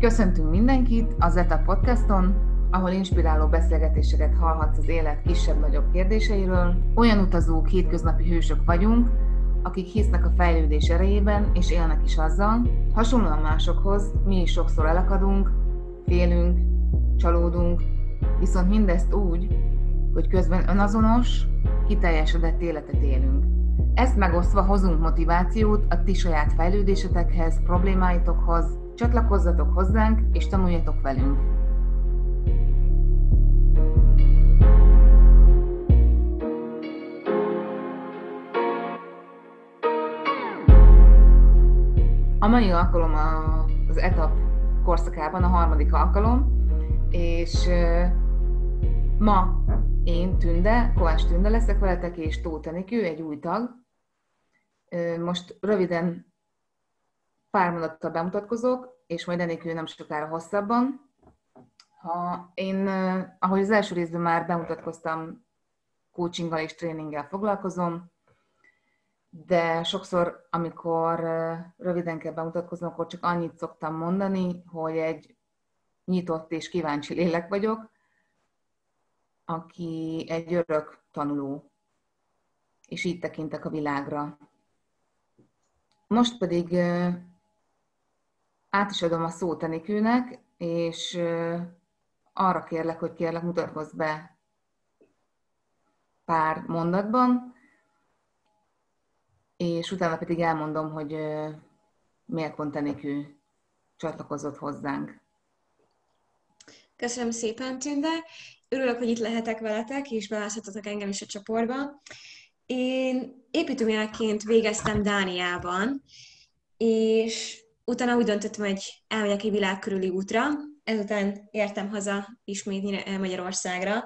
Köszöntünk mindenkit az ETA podcaston, ahol inspiráló beszélgetéseket hallhatsz az élet kisebb-nagyobb kérdéseiről. Olyan utazók, hétköznapi hősök vagyunk, akik hisznek a fejlődés erejében, és élnek is azzal. Hasonlóan másokhoz mi is sokszor elakadunk, félünk, csalódunk, viszont mindezt úgy, hogy közben önazonos, kiteljesedett életet élünk. Ezt megosztva hozunk motivációt a ti saját fejlődésetekhez, problémáitokhoz, csatlakozzatok hozzánk és tanuljatok velünk. A mai alkalom az etap korszakában a harmadik alkalom, és ma én Tünde, Kovács Tünde leszek veletek, és Tóth Enikő, egy új tag. Most röviden pár mondattal bemutatkozok, és majd Enikő nem sokára hosszabban. Ha én, ahogy az első részben már bemutatkoztam, coachinggal és tréninggel foglalkozom, de sokszor, amikor röviden kell bemutatkoznom, akkor csak annyit szoktam mondani, hogy egy nyitott és kíváncsi lélek vagyok, aki egy örök tanuló, és így tekintek a világra. Most pedig át is adom a szót Enikőnek, és arra kérlek, hogy kérlek mutatkozz be pár mondatban, és utána pedig elmondom, hogy miért pont Enikő csatlakozott hozzánk. Köszönöm szépen, Tünde. Örülök, hogy itt lehetek veletek, és beválasztottatok engem is a csoportba. Én építőmérnökként végeztem Dániában, és utána úgy döntöttem, hogy elmegyek egy világ útra, ezután értem haza ismét Magyarországra.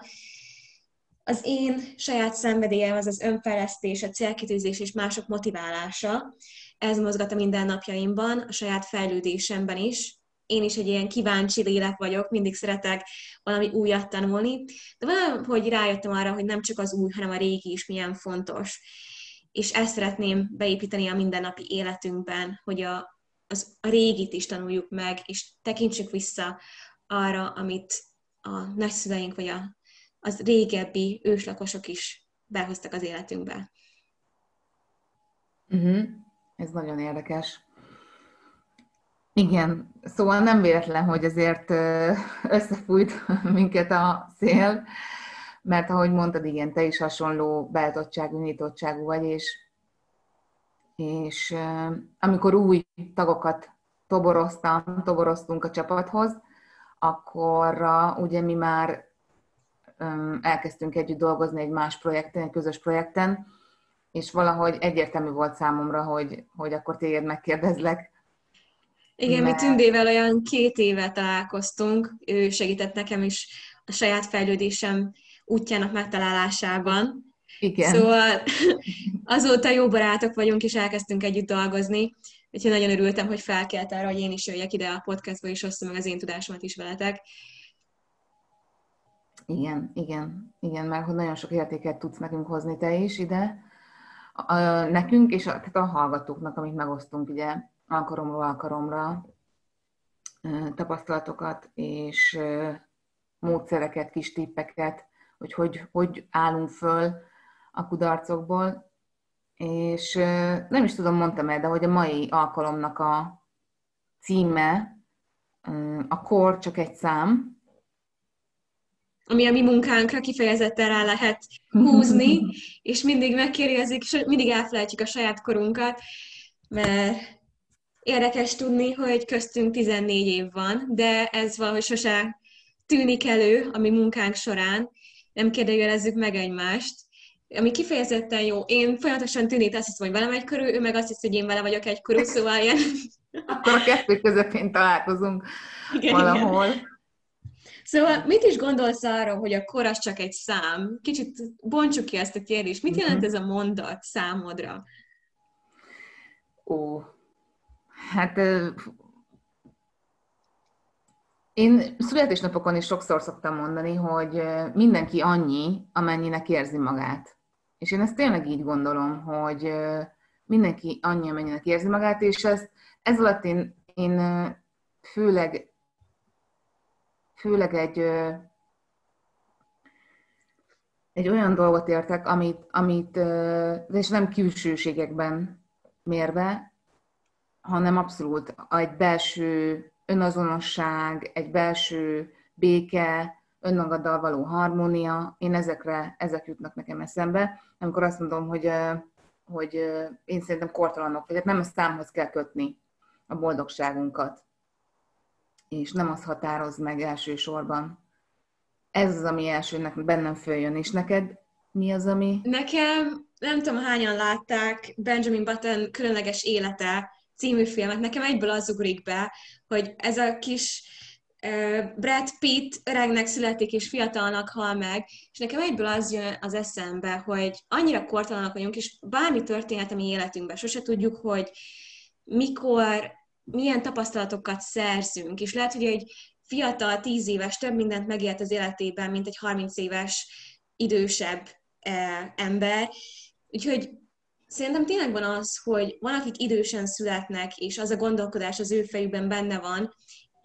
Az én saját szenvedélyem az az önfejlesztés, a célkitűzés és mások motiválása. Ez mozgat a mindennapjaimban, a saját fejlődésemben is, én is egy ilyen kíváncsi lélek vagyok, mindig szeretek valami újat tanulni, de valahogy rájöttem arra, hogy nem csak az új, hanem a régi is milyen fontos. És ezt szeretném beépíteni a mindennapi életünkben, hogy a, az, a régit is tanuljuk meg, és tekintsük vissza arra, amit a nagyszüleink, vagy a, az régebbi őslakosok is behoztak az életünkbe. Uh-huh. Ez nagyon érdekes. Igen, szóval nem véletlen, hogy azért összefújt minket a szél, mert ahogy mondtad, igen, te is hasonló beállítottságú, nyitottságú vagy, és, és amikor új tagokat toboroztam, toboroztunk a csapathoz, akkor ugye mi már elkezdtünk együtt dolgozni egy más projekten, egy közös projekten, és valahogy egyértelmű volt számomra, hogy, hogy akkor téged megkérdezlek, igen, mert... mi Tündével olyan két éve találkoztunk, ő segített nekem is a saját fejlődésem útjának megtalálásában. Igen. Szóval azóta jó barátok vagyunk, és elkezdtünk együtt dolgozni, úgyhogy nagyon örültem, hogy felkelt arra, hogy én is jöjjek ide a podcastba, és osztom meg az én tudásomat is veletek. Igen, igen, igen, mert hogy nagyon sok értéket tudsz nekünk hozni te is ide, a, nekünk és a, tehát a hallgatóknak, amit megosztunk ugye alkalomról alkalomra tapasztalatokat és módszereket, kis tippeket, hogy hogy, hogy állunk föl a kudarcokból. És nem is tudom, mondtam el, de hogy a mai alkalomnak a címe a kor csak egy szám, ami a mi munkánkra kifejezetten rá lehet húzni, és mindig megkérdezik, és mindig elfelejtjük a saját korunkat, mert Érdekes tudni, hogy köztünk 14 év van, de ez valahogy sose tűnik elő a mi munkánk során, nem kérdőjelezzük meg egymást, ami kifejezetten jó. Én folyamatosan tűnik azt hiszem, hogy velem egy körül, ő meg azt hiszi, hogy én vele vagyok egy körül, szóval ilyen... Akkor a kettő közepén találkozunk igen, valahol. Igen. Szóval mit is gondolsz arról, hogy a kor az csak egy szám? Kicsit bontsuk ki ezt a kérdést. Mit jelent mhm. ez a mondat számodra? Ó, Hát én születésnapokon is sokszor szoktam mondani, hogy mindenki annyi, amennyinek érzi magát. És én ezt tényleg így gondolom, hogy mindenki annyi, amennyinek érzi magát, és ezt, ez alatt én, én főleg főleg egy, egy olyan dolgot értek, amit, amit és nem külsőségekben mérve, hanem abszolút egy belső önazonosság, egy belső béke, önmagaddal való harmónia, én ezekre, ezek jutnak nekem eszembe, amikor azt mondom, hogy, hogy én szerintem kortalanok, vagy hát nem a számhoz kell kötni a boldogságunkat, és nem az határoz meg elsősorban. Ez az, ami elsőnek bennem följön, és neked mi az, ami... Nekem, nem tudom hányan látták Benjamin Button különleges élete című filmet, nekem egyből az ugrik be, hogy ez a kis Brad Pitt öregnek születik és fiatalnak hal meg, és nekem egyből az jön az eszembe, hogy annyira kortalanok vagyunk, és bármi történhet a mi életünkben, sose tudjuk, hogy mikor, milyen tapasztalatokat szerzünk, és lehet, hogy egy fiatal, tíz éves több mindent megélt az életében, mint egy 30 éves idősebb ember. Úgyhogy szerintem tényleg van az, hogy van, akik idősen születnek, és az a gondolkodás az ő fejükben benne van,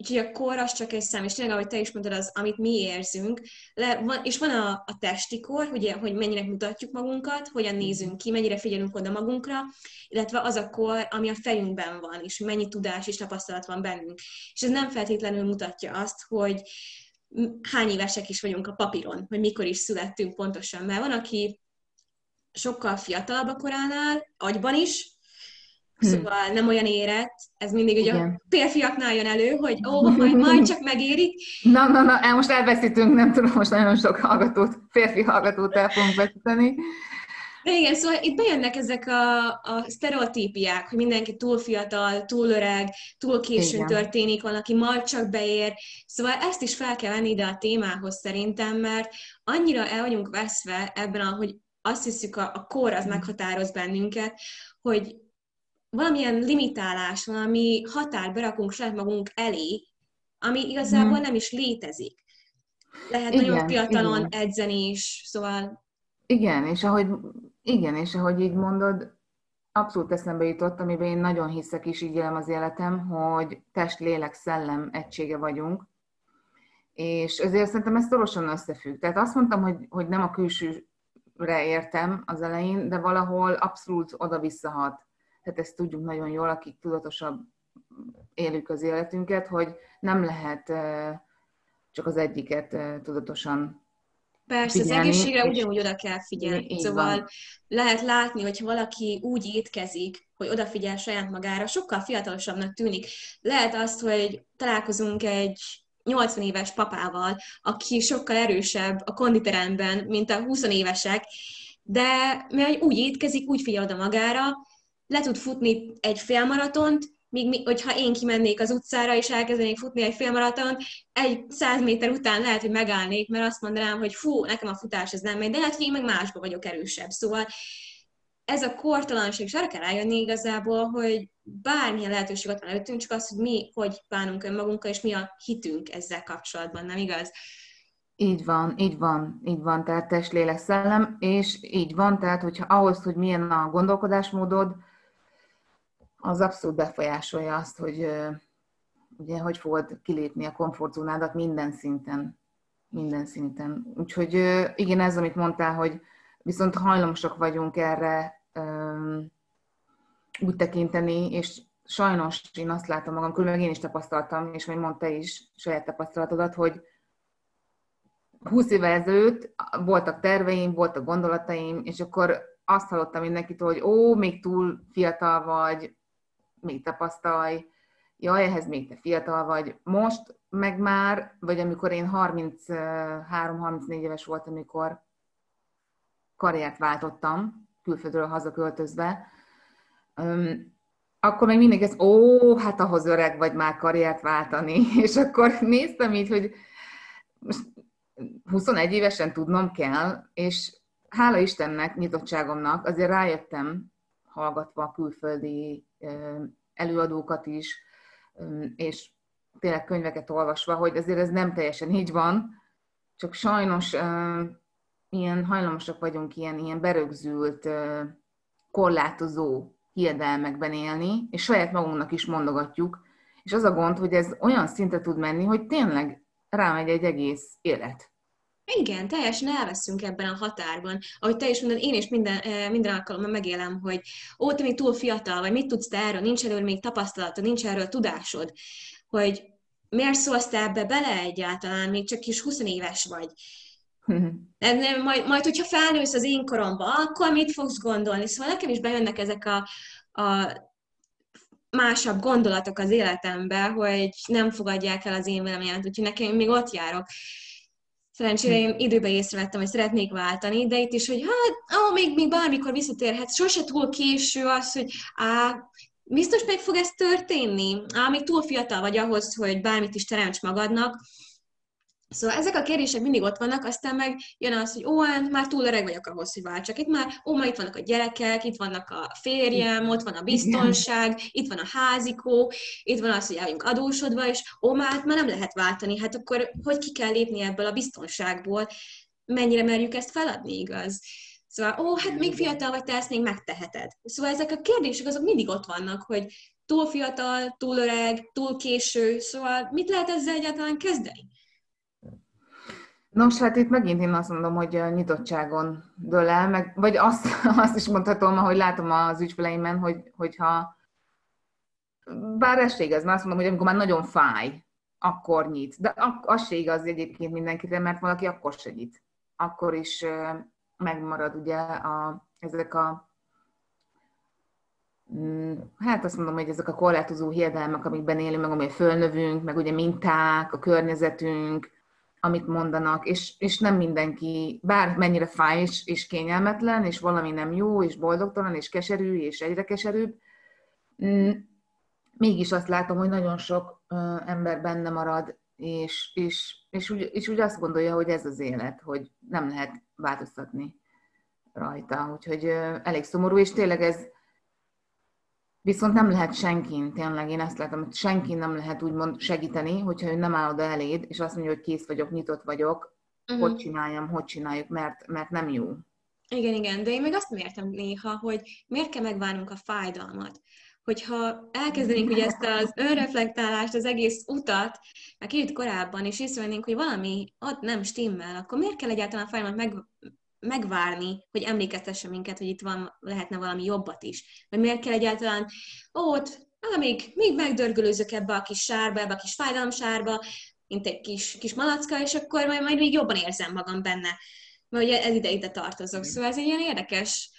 Úgyhogy a kor az csak egy szám, és tényleg, ahogy te is mondtad, az, amit mi érzünk, le, van, és van a, a testi kor, ugye, hogy mennyire mutatjuk magunkat, hogyan nézünk ki, mennyire figyelünk oda magunkra, illetve az a kor, ami a fejünkben van, és mennyi tudás és tapasztalat van bennünk. És ez nem feltétlenül mutatja azt, hogy hány évesek is vagyunk a papíron, hogy mikor is születtünk pontosan, mert van, aki sokkal fiatalabb a koránál, agyban is. Szóval nem olyan érett, ez mindig ugye Igen. a férfiaknál jön elő, hogy ó, majd, majd csak megérik. Na, na, na, most elveszítünk, nem tudom, most nagyon sok hallgatót, férfi hallgatót el fogunk veszíteni. De igen, szóval itt bejönnek ezek a, a sztereotípiák, hogy mindenki túl fiatal, túl öreg, túl későn igen. történik, van, aki majd csak beér. Szóval ezt is fel kell venni ide a témához szerintem, mert annyira el vagyunk veszve ebben, hogy azt hiszük, a, a kor az meghatároz bennünket, hogy valamilyen limitálás, valami határ berakunk saját magunk elé, ami igazából hmm. nem is létezik. Lehet igen, nagyon fiatalon igen. edzeni is, szóval... Igen, és ahogy, igen, és ahogy így mondod, abszolút eszembe jutott, amiben én nagyon hiszek is, így élem az életem, hogy test, lélek, szellem egysége vagyunk, és ezért szerintem ez szorosan összefügg. Tehát azt mondtam, hogy, hogy nem a külsőre értem az elején, de valahol abszolút oda tehát ezt tudjuk nagyon jól, akik tudatosabb élük az életünket, hogy nem lehet csak az egyiket tudatosan Persze, figyelni, az egészségre és... ugyanúgy oda kell figyelni. Így szóval van. lehet látni, hogyha valaki úgy étkezik, hogy odafigyel saját magára, sokkal fiatalosabbnak tűnik. Lehet azt, hogy találkozunk egy 80 éves papával, aki sokkal erősebb a konditeremben, mint a 20 évesek, de mert úgy étkezik, úgy figyel oda magára, le tud futni egy félmaratont, míg mi, hogyha én kimennék az utcára, és elkezdenék futni egy félmaraton, egy száz méter után lehet, hogy megállnék, mert azt mondanám, hogy fú, nekem a futás ez nem megy, de lehet, hogy én meg másba vagyok erősebb. Szóval ez a kortalanság, és arra kell rájönni igazából, hogy bármilyen lehetőség ott van előttünk, csak az, hogy mi hogy bánunk önmagunkkal, és mi a hitünk ezzel kapcsolatban, nem igaz? Így van, így van, így van, tehát test, lélek, szellem, és így van, tehát hogyha ahhoz, hogy milyen a gondolkodásmódod, az abszolút befolyásolja azt, hogy ugye, hogy fogod kilépni a komfortzónádat minden szinten. Minden szinten. Úgyhogy igen, ez, amit mondtál, hogy viszont hajlamosak vagyunk erre úgy tekinteni, és sajnos én azt látom magam, különben én is tapasztaltam, és majd mondta is saját tapasztalatodat, hogy 20 évvel ezelőtt voltak terveim, voltak gondolataim, és akkor azt hallottam mindenkitől, hogy ó, még túl fiatal vagy, még tapasztalj, jaj, ehhez még te fiatal vagy. Most meg már, vagy amikor én 33-34 éves voltam, amikor karriert váltottam, külföldről hazaköltözve, akkor még mindig ez, ó, hát ahhoz öreg vagy már karriert váltani. És akkor néztem így, hogy most 21 évesen tudnom kell, és hála Istennek, nyitottságomnak, azért rájöttem, hallgatva a külföldi előadókat is, és tényleg könyveket olvasva, hogy azért ez nem teljesen így van, csak sajnos ilyen hajlamosak vagyunk ilyen, ilyen berögzült, korlátozó hiedelmekben élni, és saját magunknak is mondogatjuk, és az a gond, hogy ez olyan szintre tud menni, hogy tényleg rámegy egy egész élet. Igen, teljesen elveszünk ebben a határban. Ahogy te is mondod, én is minden, eh, minden alkalommal megélem, hogy ó, te még túl fiatal, vagy mit tudsz te erről, nincs erről még tapasztalatod, nincs erről tudásod, hogy miért szólsz te ebbe bele egyáltalán, még csak kis 20 éves vagy. Nem, majd, majd, hogyha felnősz az én koromba, akkor mit fogsz gondolni? Szóval nekem is bejönnek ezek a, a másabb gondolatok az életembe, hogy nem fogadják el az én véleményemet, úgyhogy nekem még ott járok. Szerencsére én időben észrevettem, hogy szeretnék váltani, de itt is, hogy hát, ó, még, még bármikor visszatérhet, sose túl késő az, hogy á, biztos meg fog ez történni? Á, még túl fiatal vagy ahhoz, hogy bármit is teremts magadnak, Szóval ezek a kérdések mindig ott vannak, aztán meg jön az, hogy ó, hát már túl öreg vagyok ahhoz, hogy váltsak. Itt már, ó, már itt vannak a gyerekek, itt vannak a férjem, ott van a biztonság, itt van a házikó, itt van az, hogy álljunk adósodva, és ó, már, hát már nem lehet váltani. Hát akkor hogy ki kell lépni ebből a biztonságból? Mennyire merjük ezt feladni, igaz? Szóval, ó, hát még fiatal vagy, te ezt még megteheted. Szóval ezek a kérdések azok mindig ott vannak, hogy túl fiatal, túl öreg, túl késő, szóval mit lehet ezzel egyáltalán kezdeni? Nos, hát itt megint én azt mondom, hogy nyitottságon dől el, meg, vagy azt, azt is mondhatom, ahogy látom az ügyfeleimen, hogy, hogyha bár ez se igaz, mert azt mondom, hogy amikor már nagyon fáj, akkor nyit. De az se igaz egyébként mindenkire, mert valaki akkor segít. Akkor is megmarad ugye a, ezek a mm, hát azt mondom, hogy ezek a korlátozó hiedelmek, amikben élünk, meg amely fölnövünk, meg ugye minták, a környezetünk, amit mondanak, és, és nem mindenki, bár mennyire fáj és, és kényelmetlen, és valami nem jó, és boldogtalan, és keserű, és egyre keserűbb, mm, mégis azt látom, hogy nagyon sok ember benne marad, és, és, és, úgy, és úgy azt gondolja, hogy ez az élet, hogy nem lehet változtatni rajta. Úgyhogy elég szomorú, és tényleg ez, Viszont nem lehet senkin, tényleg én ezt látom, hogy senkin nem lehet úgymond segíteni, hogyha ő nem áll oda eléd, és azt mondja, hogy kész vagyok, nyitott vagyok, uh-huh. hogy csináljam, hogy csináljuk, mert, mert nem jó. Igen, igen, de én még azt értem néha, hogy miért kell megvárnunk a fájdalmat. Hogyha elkezdenénk ugye ezt az önreflektálást, az egész utat, meg két korábban, és észrevennénk, hogy valami ott nem stimmel, akkor miért kell egyáltalán a fájdalmat meg, megvárni, hogy emlékeztesse minket, hogy itt van, lehetne valami jobbat is. Vagy miért kell egyáltalán, ó, ott, még, még megdörgölőzök ebbe a kis sárba, ebbe a kis fájdalomsárba, mint egy kis, kis malacka, és akkor majd, majd még jobban érzem magam benne. Mert ugye ez ide-ide tartozok. Szóval ez egy ilyen érdekes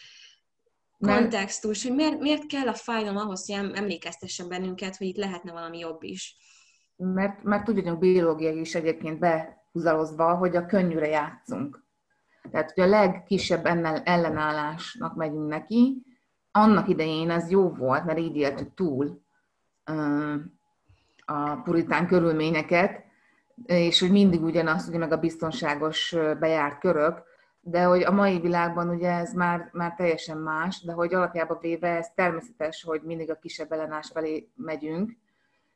kontextus, hogy miért, miért kell a fájdalom ahhoz, hogy emlékeztessen bennünket, hogy itt lehetne valami jobb is. Mert, mert úgy vagyunk biológiai is egyébként behúzalozva, hogy a könnyűre játszunk. Tehát, hogy a legkisebb ellenállásnak megyünk neki, annak idején ez jó volt, mert így éltük túl a puritán körülményeket, és hogy mindig ugyanaz, ugye meg a biztonságos bejárt körök, de hogy a mai világban ugye ez már, már teljesen más, de hogy alapjában véve ez természetes, hogy mindig a kisebb ellenállás felé megyünk,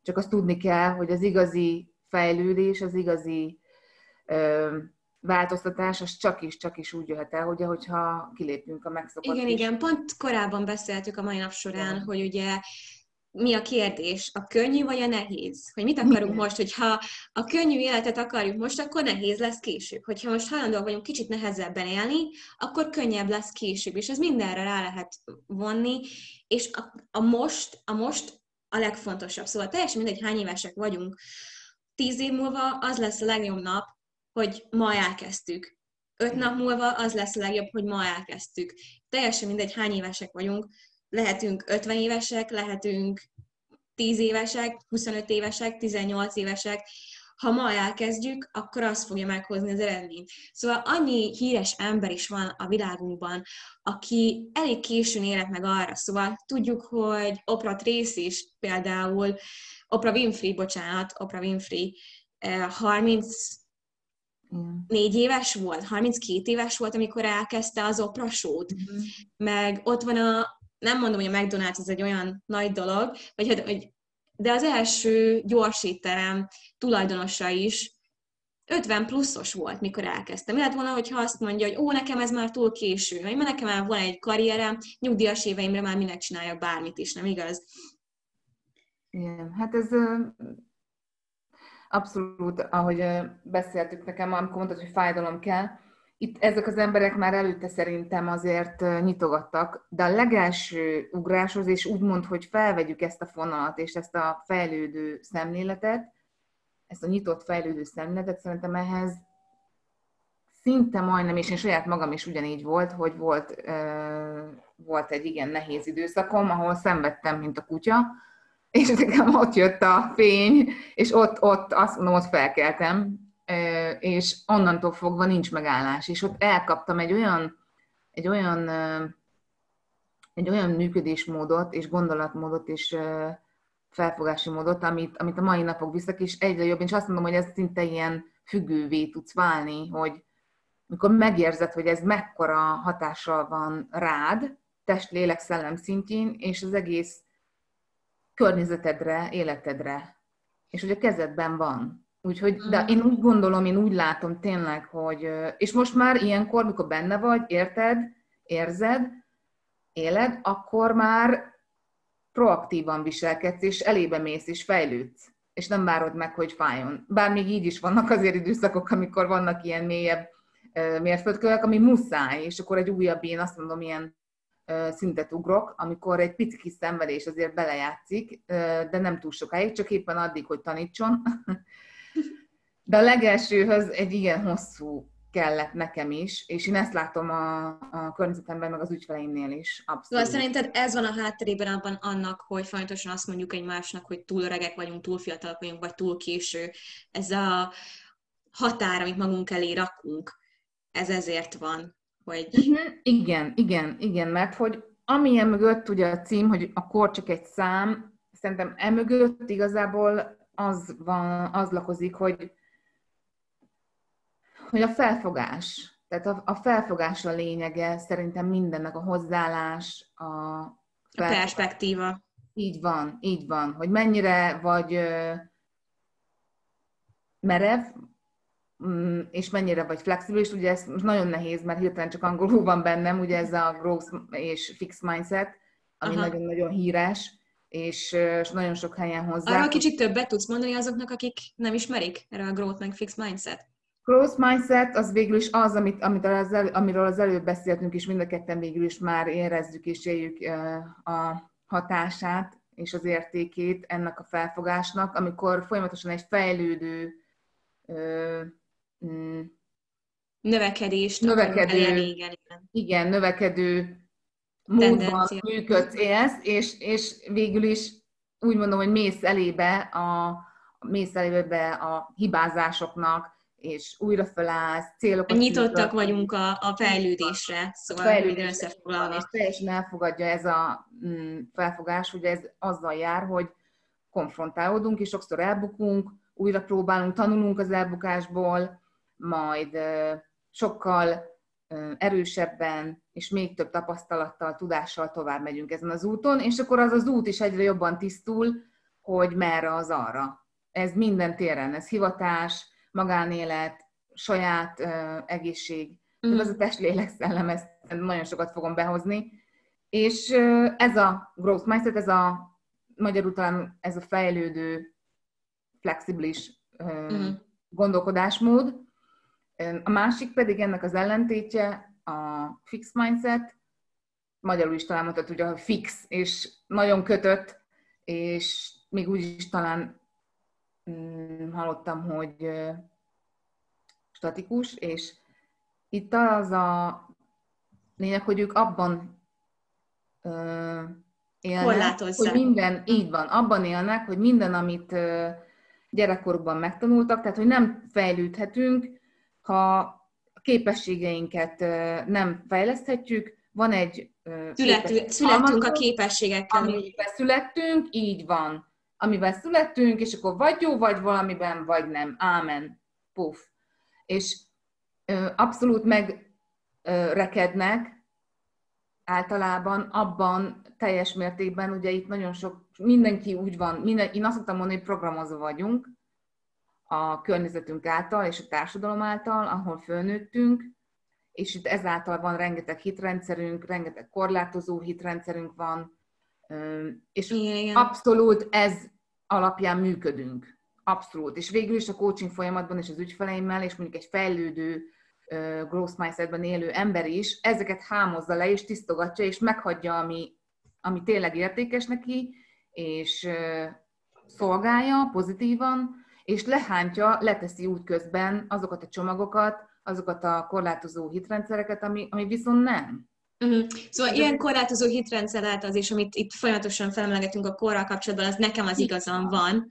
csak azt tudni kell, hogy az igazi fejlődés, az igazi változtatás az csak is, csak is úgy jöhet el, hogy hogyha kilépünk a megszokott. Igen, igen, pont korábban beszéltük a mai nap során, igen. hogy ugye mi a kérdés, a könnyű vagy a nehéz? Hogy mit akarunk Igen. most, hogyha a könnyű életet akarjuk most, akkor nehéz lesz később. Hogyha most hajlandóak vagyunk kicsit nehezebben élni, akkor könnyebb lesz később, és ez mindenre rá lehet vonni, és a, a most, a most a legfontosabb. Szóval teljesen mindegy, hány évesek vagyunk, tíz év múlva az lesz a legjobb nap, hogy ma elkezdtük. Öt nap múlva az lesz a legjobb, hogy ma elkezdtük. Teljesen mindegy, hány évesek vagyunk. Lehetünk 50 évesek, lehetünk 10 évesek, 25 évesek, 18 évesek. Ha ma elkezdjük, akkor az fogja meghozni az eredményt. Szóval annyi híres ember is van a világunkban, aki elég későn élet meg arra. Szóval tudjuk, hogy Oprah Tracy is például, Oprah Winfrey, bocsánat, Oprah Winfrey 30 négy éves volt, 32 éves volt, amikor elkezdte az Oprah show-t. Uh-huh. Meg ott van a, nem mondom, hogy a McDonald's az egy olyan nagy dolog, vagy, hát, hogy, de az első gyorsíterem tulajdonosa is 50 pluszos volt, mikor elkezdtem. Lett volna, hogyha azt mondja, hogy ó, nekem ez már túl késő, vagy nekem már van egy karrierem, nyugdíjas éveimre már minek csináljak bármit is, nem igaz? Igen, hát ez abszolút, ahogy beszéltük nekem, amikor mondtad, hogy fájdalom kell, itt ezek az emberek már előtte szerintem azért nyitogattak, de a legelső ugráshoz, és úgy mond, hogy felvegyük ezt a fonalat, és ezt a fejlődő szemléletet, ezt a nyitott fejlődő szemléletet, szerintem ehhez szinte majdnem, és én saját magam is ugyanígy volt, hogy volt, volt egy igen nehéz időszakom, ahol szenvedtem, mint a kutya, és nekem ott jött a fény, és ott, ott azt mondom, ott felkeltem, és onnantól fogva nincs megállás. És ott elkaptam egy olyan, egy olyan, egy olyan működésmódot, és gondolatmódot, és felfogási módot, amit, amit a mai napok viszek, és egyre jobb. És azt mondom, hogy ez szinte ilyen függővé tudsz válni, hogy mikor megérzed, hogy ez mekkora hatással van rád, test, lélek, szellem szintjén, és az egész környezetedre, életedre, és hogy a kezedben van. Úgyhogy, de mm. én úgy gondolom, én úgy látom tényleg, hogy, és most már ilyenkor, mikor benne vagy, érted, érzed, éled, akkor már proaktívan viselkedsz, és elébe mész, és fejlődsz, és nem várod meg, hogy fájjon. Bár még így is vannak azért időszakok, amikor vannak ilyen mélyebb mérföldkövek, ami muszáj, és akkor egy újabb, én azt mondom, ilyen szintet ugrok, amikor egy pici kis szenvedés azért belejátszik, de nem túl sokáig, csak éppen addig, hogy tanítson. De a legelsőhöz egy igen hosszú kellett nekem is, és én ezt látom a, a környezetemben, meg az ügyfeleimnél is. Abszolút. Szóval szerinted ez van a hátterében abban annak, hogy folyamatosan azt mondjuk egymásnak, hogy túl öregek vagyunk, túl fiatalok vagyunk, vagy túl késő. Ez a határ, amit magunk elé rakunk, ez ezért van. Hogy... Uh-huh. Igen, igen, igen, mert hogy amilyen mögött ugye a cím, hogy a kor csak egy szám, szerintem emögött igazából az, van, az lakozik, hogy hogy a felfogás. Tehát a, a felfogás a lényege, szerintem mindennek a hozzáállás, a, a perspektíva. Így van, így van. Hogy mennyire vagy ö, merev, és mennyire vagy flexibilis, ugye ez most nagyon nehéz, mert hirtelen csak angolul van bennem, ugye ez a growth és fix mindset, ami nagyon-nagyon híres, és, és nagyon sok helyen hozzá. Arra kicsit többet tudsz mondani azoknak, akik nem ismerik erre a growth meg fix mindset? Growth mindset az végül is az, amit, amit az elő, amiről az előbb beszéltünk, és mind a ketten végül is már érezzük és éljük a hatását és az értékét ennek a felfogásnak, amikor folyamatosan egy fejlődő mm, növekedést növekedő, igen, növekedő módban működsz, élsz, és, és végül is úgy mondom, hogy mész elébe a, mész elébe a hibázásoknak, és újra felállsz, célokat... Nyitottak vagyunk a, a fejlődésre, szóval fejlődésre, összefoglalva. És teljesen elfogadja ez a mm, felfogás, hogy ez azzal jár, hogy konfrontálódunk, és sokszor elbukunk, újra próbálunk, tanulunk az elbukásból, majd sokkal erősebben és még több tapasztalattal, tudással tovább megyünk ezen az úton, és akkor az az út is egyre jobban tisztul, hogy merre az arra. Ez minden téren, ez hivatás, magánélet, saját egészség, mm. az a test, lélek, szellem, ezt nagyon sokat fogom behozni. És ez a growth mindset, ez a magyarul talán ez a fejlődő, flexibilis mm. gondolkodásmód. A másik pedig ennek az ellentétje a fix mindset, magyarul is talán mondhatod, hogy a fix, és nagyon kötött, és még úgy is talán Mm, hallottam, hogy statikus, és itt az a lényeg, hogy ők abban élnek, hogy minden, így van, abban élnek, hogy minden, amit gyerekkorukban megtanultak, tehát hogy nem fejlődhetünk, ha a képességeinket nem fejleszthetjük, van egy Születünk, születünk a képességekkel. Amiben születtünk, így van amivel születtünk, és akkor vagy jó vagy valamiben, vagy nem. Ámen. Puff. És abszolút megrekednek általában abban teljes mértékben, ugye itt nagyon sok, mindenki úgy van, minden, én azt mondtam mondani, hogy programozva vagyunk a környezetünk által és a társadalom által, ahol fölnőttünk, és itt ezáltal van rengeteg hitrendszerünk, rengeteg korlátozó hitrendszerünk van, és igen, abszolút ez alapján működünk. Abszolút. És végül is a coaching folyamatban és az ügyfeleimmel, és mondjuk egy fejlődő growth mindsetben élő ember is ezeket hámozza le, és tisztogatja, és meghagyja, ami, ami tényleg értékes neki, és szolgálja pozitívan, és lehántja, leteszi úgy közben azokat a csomagokat, azokat a korlátozó hitrendszereket, ami, ami viszont nem. Uh-huh. Szóval De ilyen korlátozó hitrendszer lehet az is, amit itt folyamatosan felemlegetünk a korral kapcsolatban, az nekem az igazam van,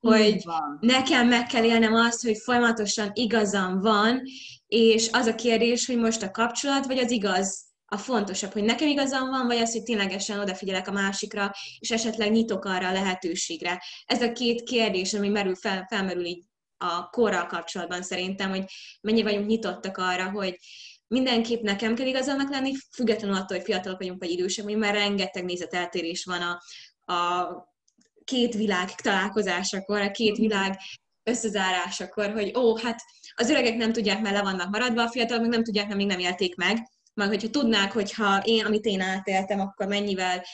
hogy van. nekem meg kell élnem azt, hogy folyamatosan igazam van, és az a kérdés, hogy most a kapcsolat, vagy az igaz a fontosabb, hogy nekem igazam van, vagy az, hogy ténylegesen odafigyelek a másikra, és esetleg nyitok arra a lehetőségre. Ez a két kérdés, ami merül fel, felmerül így a korral kapcsolatban szerintem, hogy mennyi vagyunk nyitottak arra, hogy mindenképp nekem kell igazamnak lenni, függetlenül attól, hogy fiatalok vagyunk, vagy idősek, hogy már rengeteg nézeteltérés van a, a két világ találkozásakor, a két világ összezárásakor, hogy ó, hát az öregek nem tudják, mert le vannak maradva, a fiatalok meg nem tudják, mert még nem élték meg, majd hogyha tudnák, hogyha én, amit én átéltem, akkor mennyivel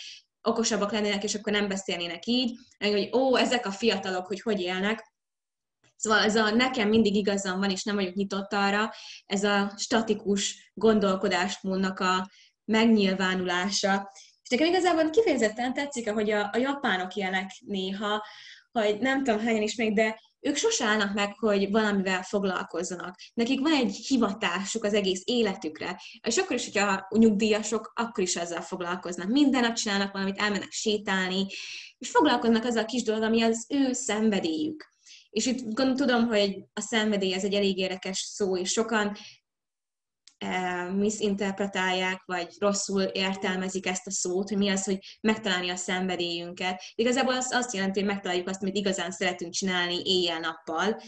okosabbak lennének, és akkor nem beszélnének így, hogy ó, ezek a fiatalok, hogy hogy élnek, Szóval ez a nekem mindig igazam van, és nem vagyok nyitott arra, ez a statikus gondolkodásmódnak a megnyilvánulása. És nekem igazából kifejezetten tetszik, hogy a, a japánok ilyenek néha, hogy nem tudom hányan is még, de ők sose állnak meg, hogy valamivel foglalkozzanak. Nekik van egy hivatásuk az egész életükre, és akkor is, hogyha nyugdíjasok, akkor is ezzel foglalkoznak. Minden nap csinálnak valamit, elmennek sétálni, és foglalkoznak azzal a kis dolog, ami az ő szenvedélyük. És itt tudom, hogy a szenvedély ez egy elég érdekes szó, és sokan misinterpretálják, vagy rosszul értelmezik ezt a szót, hogy mi az, hogy megtalálni a szenvedélyünket. Igazából az azt jelenti, hogy megtaláljuk azt, amit igazán szeretünk csinálni éjjel-nappal,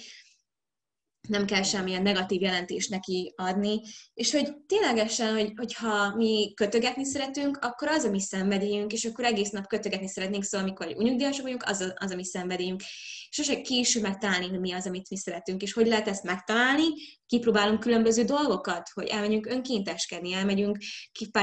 nem kell semmilyen negatív jelentést neki adni, és hogy ténylegesen, hogy, hogyha mi kötögetni szeretünk, akkor az a mi szenvedélyünk, és akkor egész nap kötögetni szeretnénk, szóval amikor nyugdíjasok vagyunk, az a, az a mi szenvedélyünk. Sose később megtalálni, hogy mi az, amit mi szeretünk, és hogy lehet ezt megtalálni, kipróbálunk különböző dolgokat, hogy elmegyünk önkénteskedni, elmegyünk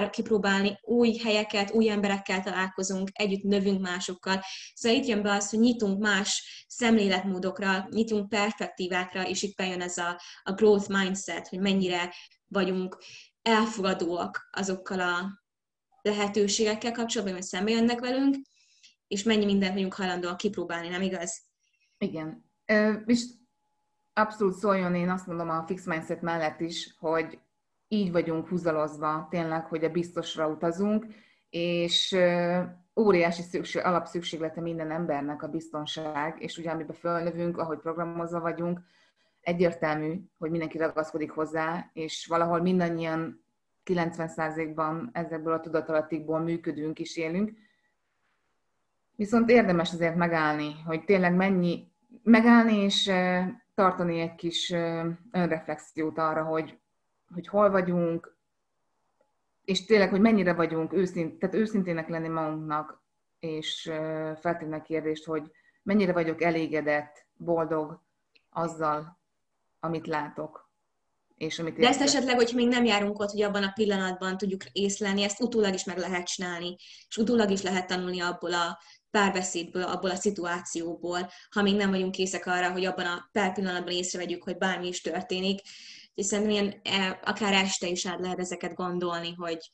kipróbálni új helyeket, új emberekkel találkozunk, együtt növünk másokkal. Szóval itt jön be az, hogy nyitunk más szemléletmódokra, nyitunk perspektívákra, és itt bejön ez a, a growth mindset, hogy mennyire vagyunk elfogadóak azokkal a lehetőségekkel kapcsolatban, hogy szembe jönnek velünk, és mennyi mindent vagyunk hajlandóak kipróbálni, nem igaz? Igen. És abszolút szóljon, én azt mondom a fix mindset mellett is, hogy így vagyunk húzalozva tényleg, hogy a biztosra utazunk, és óriási szükség, alapszükséglete minden embernek a biztonság, és ugye amiben fölnövünk, ahogy programozva vagyunk, egyértelmű, hogy mindenki ragaszkodik hozzá, és valahol mindannyian 90%-ban ezekből a tudatalattikból működünk és élünk. Viszont érdemes azért megállni, hogy tényleg mennyi, megállni és tartani egy kis önreflexiót arra, hogy, hogy hol vagyunk, és tényleg, hogy mennyire vagyunk őszint, tehát őszintének lenni magunknak, és feltenni a kérdést, hogy mennyire vagyok elégedett, boldog azzal, amit látok. És amit De ezt esetleg, hogy még nem járunk ott, hogy abban a pillanatban tudjuk észlelni, ezt utólag is meg lehet csinálni, és utólag is lehet tanulni abból a párbeszédből, abból a szituációból, ha még nem vagyunk készek arra, hogy abban a pár pillanatban észrevegyük, hogy bármi is történik. Hiszen ilyen, e, akár este is át lehet ezeket gondolni, hogy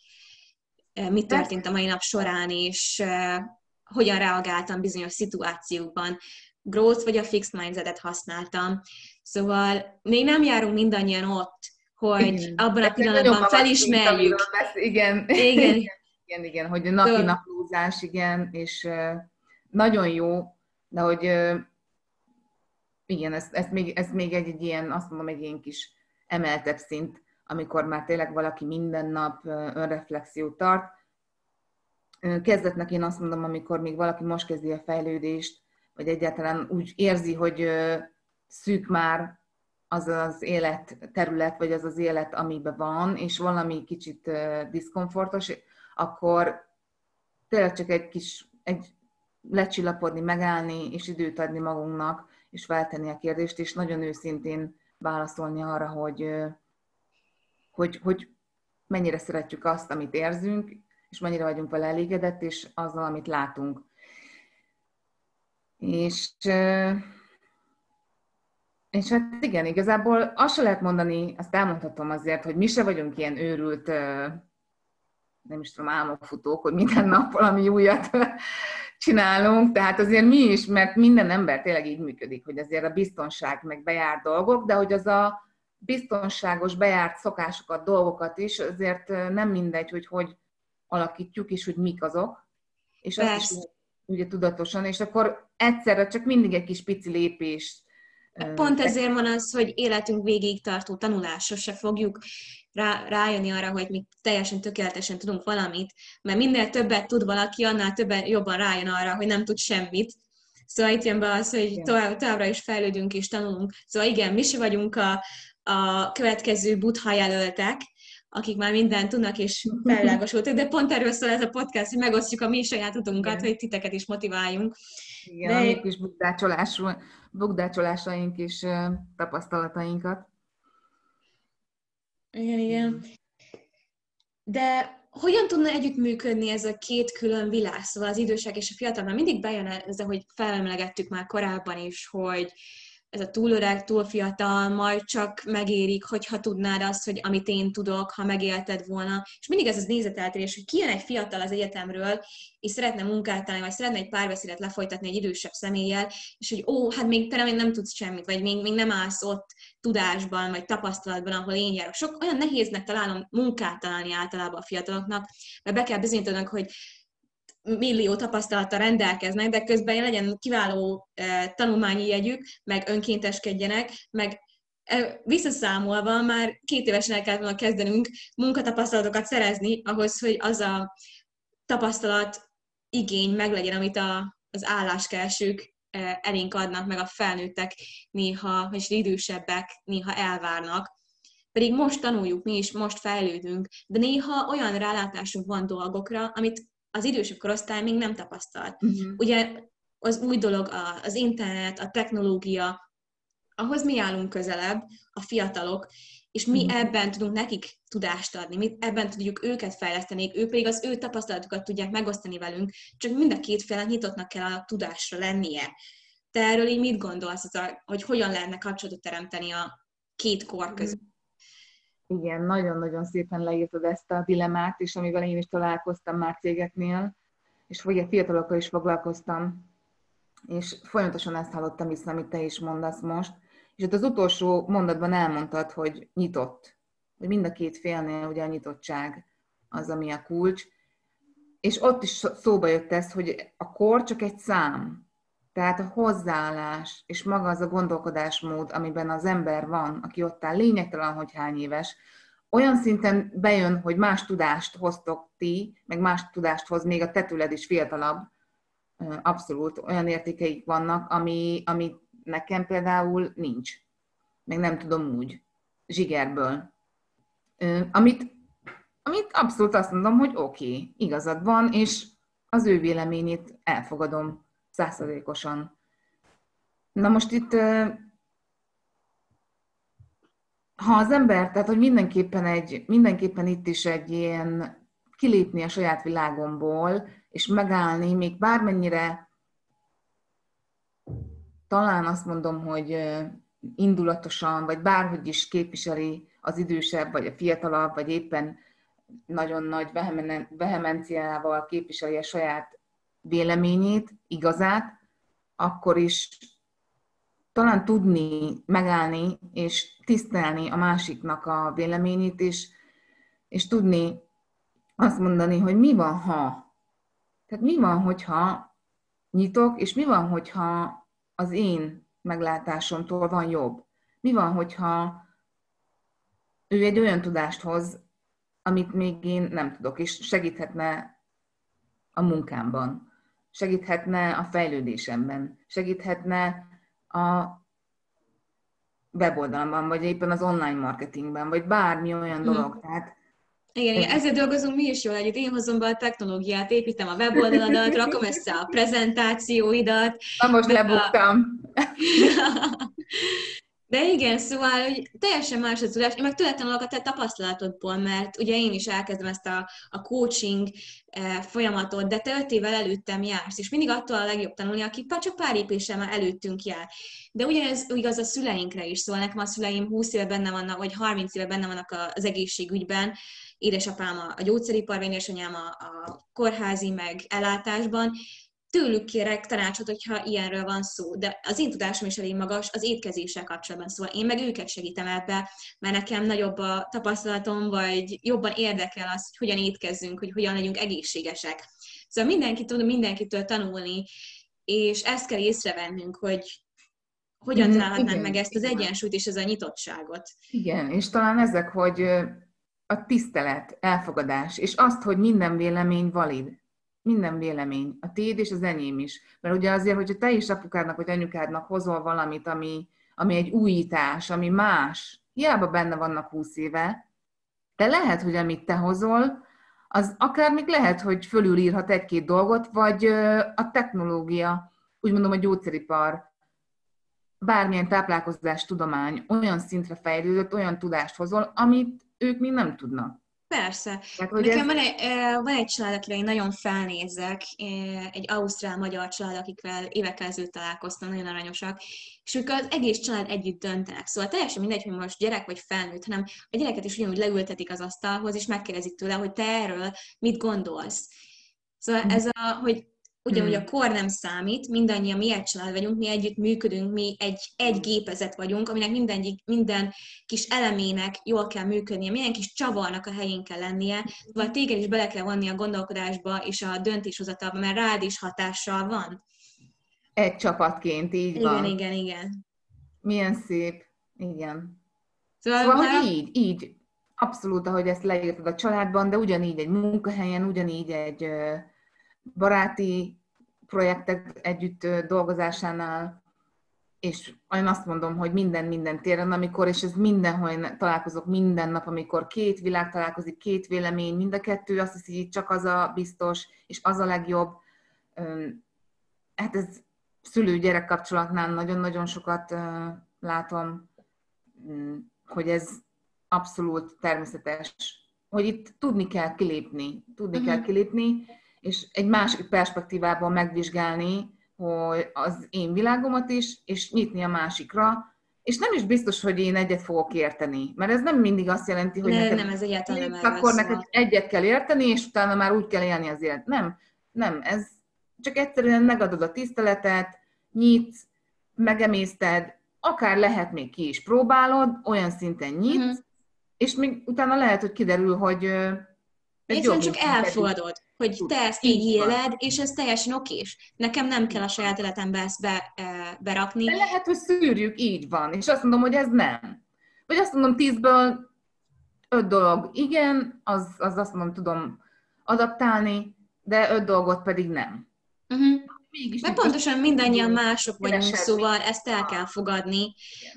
e, mi történt a mai nap során, és e, hogyan reagáltam bizonyos szituációkban. Growth vagy a fixed mindsetet használtam. Szóval még nem járunk mindannyian ott, hogy igen. abban a pillanatban felismerjük. Igen. Igen. Igen, igen, hogy a napi naplózás, igen, és nagyon jó, de hogy igen, ez, ez, még, ez még egy, egy ilyen, azt mondom, egy ilyen kis emeltebb szint, amikor már tényleg valaki minden nap önreflexiót tart. Kezdetnek én azt mondom, amikor még valaki most kezdi a fejlődést, vagy egyáltalán úgy érzi, hogy szűk már az az élet terület, vagy az az élet, amiben van, és valami kicsit diszkomfortos, akkor tényleg csak egy kis, egy lecsillapodni, megállni, és időt adni magunknak, és feltenni a kérdést, és nagyon őszintén válaszolni arra, hogy, hogy, hogy mennyire szeretjük azt, amit érzünk, és mennyire vagyunk vele elégedett, és azzal, amit látunk. És És hát igen, igazából azt se lehet mondani, azt elmondhatom azért, hogy mi se vagyunk ilyen őrült, nem is tudom, álmokfutók, hogy minden nap valami újat csinálunk, tehát azért mi is, mert minden ember tényleg így működik, hogy azért a biztonság meg bejárt dolgok, de hogy az a biztonságos, bejárt szokásokat, dolgokat is, azért nem mindegy, hogy hogy alakítjuk, és hogy mik azok, és Persze. azt is ugye tudatosan, és akkor egyszerre csak mindig egy kis pici lépés. Pont ezért van az, hogy életünk végig tartó tanulásra se fogjuk rá, rájönni arra, hogy mi teljesen tökéletesen tudunk valamit, mert minél többet tud valaki, annál többen jobban rájön arra, hogy nem tud semmit. Szóval itt jön be az, hogy tovább, továbbra is fejlődünk és tanulunk. Szóval igen, mi se vagyunk a, a következő butha jelöltek, akik már mindent tudnak és felvilágosultak, de pont erről szól ez a podcast, hogy megosztjuk a mi saját utunkat, hogy titeket is motiváljunk. Igen, de... a mi kis bukdácsolásaink és tapasztalatainkat. Igen, igen. De hogyan tudna együttműködni ez a két külön világ, szóval az idősek és a fiatal, mert mindig bejön ez, hogy felemlegettük már korábban is, hogy ez a túl öreg, túl fiatal, majd csak megérik, hogyha tudnád azt, hogy amit én tudok, ha megélted volna. És mindig ez az nézeteltérés, hogy kijön egy fiatal az egyetemről, és szeretne munkát találni, vagy szeretne egy párbeszédet lefolytatni egy idősebb személlyel, és hogy ó, hát még te nem, nem tudsz semmit, vagy még, még nem állsz ott tudásban, vagy tapasztalatban, ahol én járok. Sok olyan nehéznek találom munkát találni általában a fiataloknak, mert be kell bizonyítanak, hogy millió tapasztalattal rendelkeznek, de közben legyen kiváló tanulmányi jegyük, meg önkénteskedjenek, meg visszaszámolva már két évesen el kellett volna kezdenünk munkatapasztalatokat szerezni ahhoz, hogy az a tapasztalat igény meglegyen, amit a, az álláskeresők elénk adnak, meg a felnőttek néha, és idősebbek néha elvárnak. Pedig most tanuljuk mi is, most fejlődünk, de néha olyan rálátásunk van dolgokra, amit az idősebb korosztály még nem tapasztalt. Uh-huh. Ugye az új dolog az internet, a technológia, ahhoz mi állunk közelebb, a fiatalok, és mi uh-huh. ebben tudunk nekik tudást adni, mi ebben tudjuk őket fejleszteni, ők pedig az ő tapasztalatukat tudják megosztani velünk, csak mind a két fél nyitottnak kell a tudásra lennie. Te erről így mit gondolsz, hogy hogyan lehetne kapcsolatot teremteni a két kor között? Igen, nagyon-nagyon szépen leírtad ezt a dilemát, és amivel én is találkoztam már cégeknél, és a fiatalokkal is foglalkoztam, és folyamatosan ezt hallottam vissza, amit te is mondasz most. És ott az utolsó mondatban elmondtad, hogy nyitott, hogy mind a két félnél ugye a nyitottság az, ami a kulcs. És ott is szóba jött ez, hogy a kor csak egy szám, tehát a hozzáállás és maga az a gondolkodásmód, amiben az ember van, aki ott áll, lényegtelen, hogy hány éves, olyan szinten bejön, hogy más tudást hoztok ti, meg más tudást hoz még a tetüled is fiatalabb, abszolút olyan értékeik vannak, ami, ami nekem például nincs. Meg nem tudom úgy, zsigerből. Amit, amit abszolút azt mondom, hogy oké, okay, igazad van, és az ő véleményét elfogadom százszerékosan. Na most itt, ha az ember, tehát hogy mindenképpen, egy, mindenképpen itt is egy ilyen kilépni a saját világomból, és megállni, még bármennyire talán azt mondom, hogy indulatosan, vagy bárhogy is képviseli az idősebb, vagy a fiatalabb, vagy éppen nagyon nagy vehemenciával képviseli a saját véleményét, igazát, akkor is talán tudni megállni és tisztelni a másiknak a véleményét, és, és tudni azt mondani, hogy mi van, ha. Tehát mi van, hogyha nyitok, és mi van, hogyha az én meglátásomtól van jobb. Mi van, hogyha ő egy olyan tudást hoz, amit még én nem tudok, és segíthetne a munkámban segíthetne a fejlődésemben, segíthetne a weboldalamban, vagy éppen az online marketingben, vagy bármi olyan mhm. dolog. Tehát igen, igen, ezzel dolgozunk mi is jól együtt. Én hozom be a technológiát, építem a weboldaladat, rakom össze a prezentációidat. Na most lebuktam. De igen, szóval hogy teljesen más a tudás. Én meg tőle tanulok a te tapasztalatodból, mert ugye én is elkezdem ezt a, a coaching eh, folyamatot, de te öt évvel előttem jársz, és mindig attól a legjobb tanulni, aki csak pár lépéssel már előttünk jár. De ugyanez igaz a szüleinkre is, szóval nekem a szüleim 20 éve benne vannak, vagy 30 éve benne vannak az egészségügyben, édesapám a gyógyszeriparban, édesanyám a, a kórházi meg ellátásban, tőlük kérek tanácsot, hogyha ilyenről van szó, de az én tudásom is elég magas az étkezéssel kapcsolatban, szóval én meg őket segítem ebbe, mert nekem nagyobb a tapasztalatom, vagy jobban érdekel az, hogy hogyan étkezzünk, hogy hogyan legyünk egészségesek. Szóval mindenki tud mindenkitől tanulni, és ezt kell észrevennünk, hogy hogyan találhatnánk meg ezt az egyensúlyt és ez a nyitottságot. Igen, és talán ezek, hogy a tisztelet, elfogadás, és azt, hogy minden vélemény valid minden vélemény, a tiéd és az enyém is. Mert ugye azért, hogyha te is apukádnak vagy anyukádnak hozol valamit, ami, ami egy újítás, ami más, hiába benne vannak húsz éve, de lehet, hogy amit te hozol, az akár még lehet, hogy fölülírhat egy-két dolgot, vagy a technológia, úgy a gyógyszeripar, bármilyen táplálkozás tudomány olyan szintre fejlődött, olyan tudást hozol, amit ők még nem tudnak. Persze. Tehát, hogy Nekem ez... van, egy, van egy család, akire én nagyon felnézek, egy ausztrál-magyar család, akikkel évekkel ezelőtt találkoztam, nagyon aranyosak, és ők az egész család együtt döntenek. Szóval teljesen mindegy, hogy most gyerek vagy felnőtt, hanem a gyereket is ugyanúgy leültetik az asztalhoz, és megkérdezik tőle, hogy te erről mit gondolsz. Szóval hm. ez a, hogy ugyanúgy hmm. a kor nem számít, mindannyian mi egy család vagyunk, mi együtt működünk, mi egy, egy gépezet vagyunk, aminek minden, minden kis elemének jól kell működnie, minden kis csavarnak a helyén kell lennie, vagy téged is bele kell vonni a gondolkodásba és a döntéshozatalba, mert rád is hatással van. Egy csapatként, így igen, van. Igen, igen, igen. Milyen szép, igen. Szóval, szóval már... hogy így, így, abszolút, ahogy ezt leírtad a családban, de ugyanígy egy munkahelyen, ugyanígy egy baráti projektek együtt dolgozásánál, és én azt mondom, hogy minden minden téren, amikor, és ez mindenhol találkozok minden nap, amikor két világ találkozik, két vélemény, mind a kettő azt hiszi, hogy csak az a biztos, és az a legjobb. Hát ez szülő-gyerek kapcsolatnál nagyon-nagyon sokat látom, mm, hogy ez abszolút természetes, hogy itt tudni kell kilépni, tudni uh-huh. kell kilépni, és egy másik perspektívában megvizsgálni, hogy az én világomat is, és nyitni a másikra, és nem is biztos, hogy én egyet fogok érteni, mert ez nem mindig azt jelenti, hogy ne, neked nem, ez egyáltalán nem akkor neked egyet kell érteni, és utána már úgy kell élni az élet. Nem, nem, ez csak egyszerűen megadod a tiszteletet, nyitsz, megemészted, akár lehet még ki is próbálod, olyan szinten nyitsz, uh-huh. és még utána lehet, hogy kiderül, hogy Egyszerűen csak elfogadod, hogy te ezt így éled, és ez teljesen okés. Nekem nem kell a saját életembe ezt be, berakni. De lehet, hogy szűrjük, így van, és azt mondom, hogy ez nem. Vagy azt mondom, tízből öt dolog igen, az, az azt mondom, tudom adaptálni, de öt dolgot pedig nem. Uh-huh. Mégis Mert pontosan mindannyian mások vagyunk, szóval ezt el kell fogadni,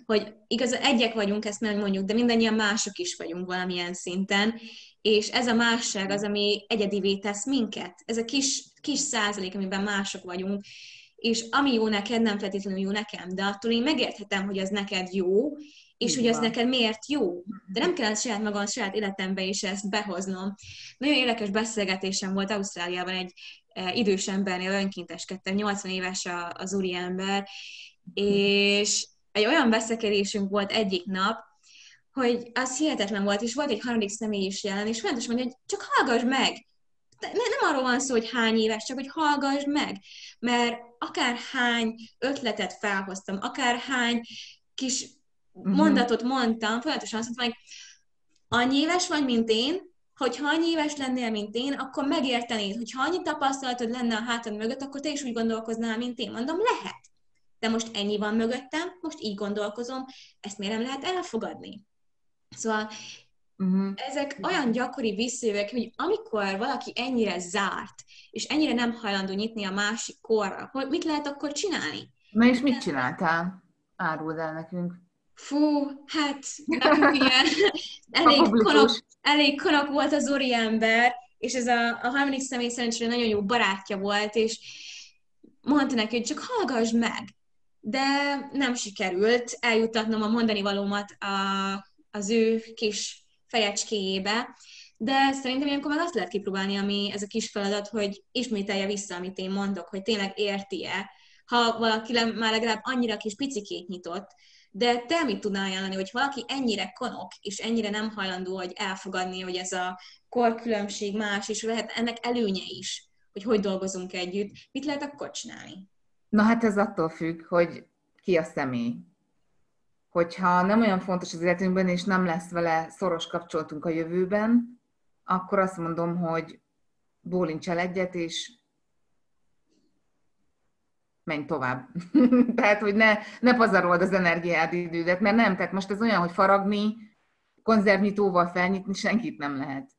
hogy igaz, egyek vagyunk, ezt nem mondjuk, de mindannyian mások is vagyunk valamilyen szinten, és ez a másság az, ami egyedivé tesz minket. Ez a kis, kis százalék, amiben mások vagyunk, és ami jó neked, nem feltétlenül jó nekem, de attól én megérthetem, hogy az neked jó, és hogy az neked miért jó. De nem kell saját magam, saját életembe is ezt behoznom. Nagyon érdekes beszélgetésem volt Ausztráliában egy e, idős embernél, önkénteskedtem, 80 éves az úri ember, és egy olyan beszélgetésünk volt egyik nap, hogy az hihetetlen volt, és volt egy harmadik személy is jelen, és folyamatosan mondja, hogy csak hallgass meg! De nem arról van szó, hogy hány éves, csak hogy hallgass meg, mert akár hány ötletet felhoztam, akár hány kis uh-huh. mondatot mondtam, folyamatosan azt mondtam, hogy annyi éves vagy, mint én, hogyha annyi éves lennél, mint én, akkor megértenéd, hogy ha annyi tapasztalatod lenne a hátad mögött, akkor te is úgy gondolkoznál, mint én. Mondom, lehet. De most ennyi van mögöttem, most így gondolkozom, ezt miért nem lehet elfogadni? Szóval uh-huh. ezek olyan gyakori visszajövők, hogy amikor valaki ennyire zárt, és ennyire nem hajlandó nyitni a másik korra, hogy mit lehet akkor csinálni? Na és mit csináltál? Áruld el nekünk. Fú, hát nekünk ilyen elég konok, elég konok volt az Zori ember, és ez a, a harmadik személy szerencsére nagyon jó barátja volt, és mondta neki, hogy csak hallgass meg. de nem sikerült eljutatnom a mondani valómat a, az ő kis fejecskéjébe, de szerintem ilyenkor már azt lehet kipróbálni, ami ez a kis feladat, hogy ismételje vissza, amit én mondok, hogy tényleg érti-e, ha valaki már legalább annyira kis picikét nyitott, de te mit tudnál ajánlani, hogy valaki ennyire konok, és ennyire nem hajlandó, hogy elfogadni, hogy ez a korkülönbség más, és lehet ennek előnye is, hogy hogy dolgozunk együtt, mit lehet akkor csinálni? Na hát ez attól függ, hogy ki a személy. Hogyha nem olyan fontos az életünkben, és nem lesz vele szoros kapcsolatunk a jövőben, akkor azt mondom, hogy bólincs el egyet, és menj tovább. tehát, hogy ne, ne pazarold az energiád idődet, mert nem, tehát most ez olyan, hogy faragni, konzervnyitóval felnyitni senkit nem lehet.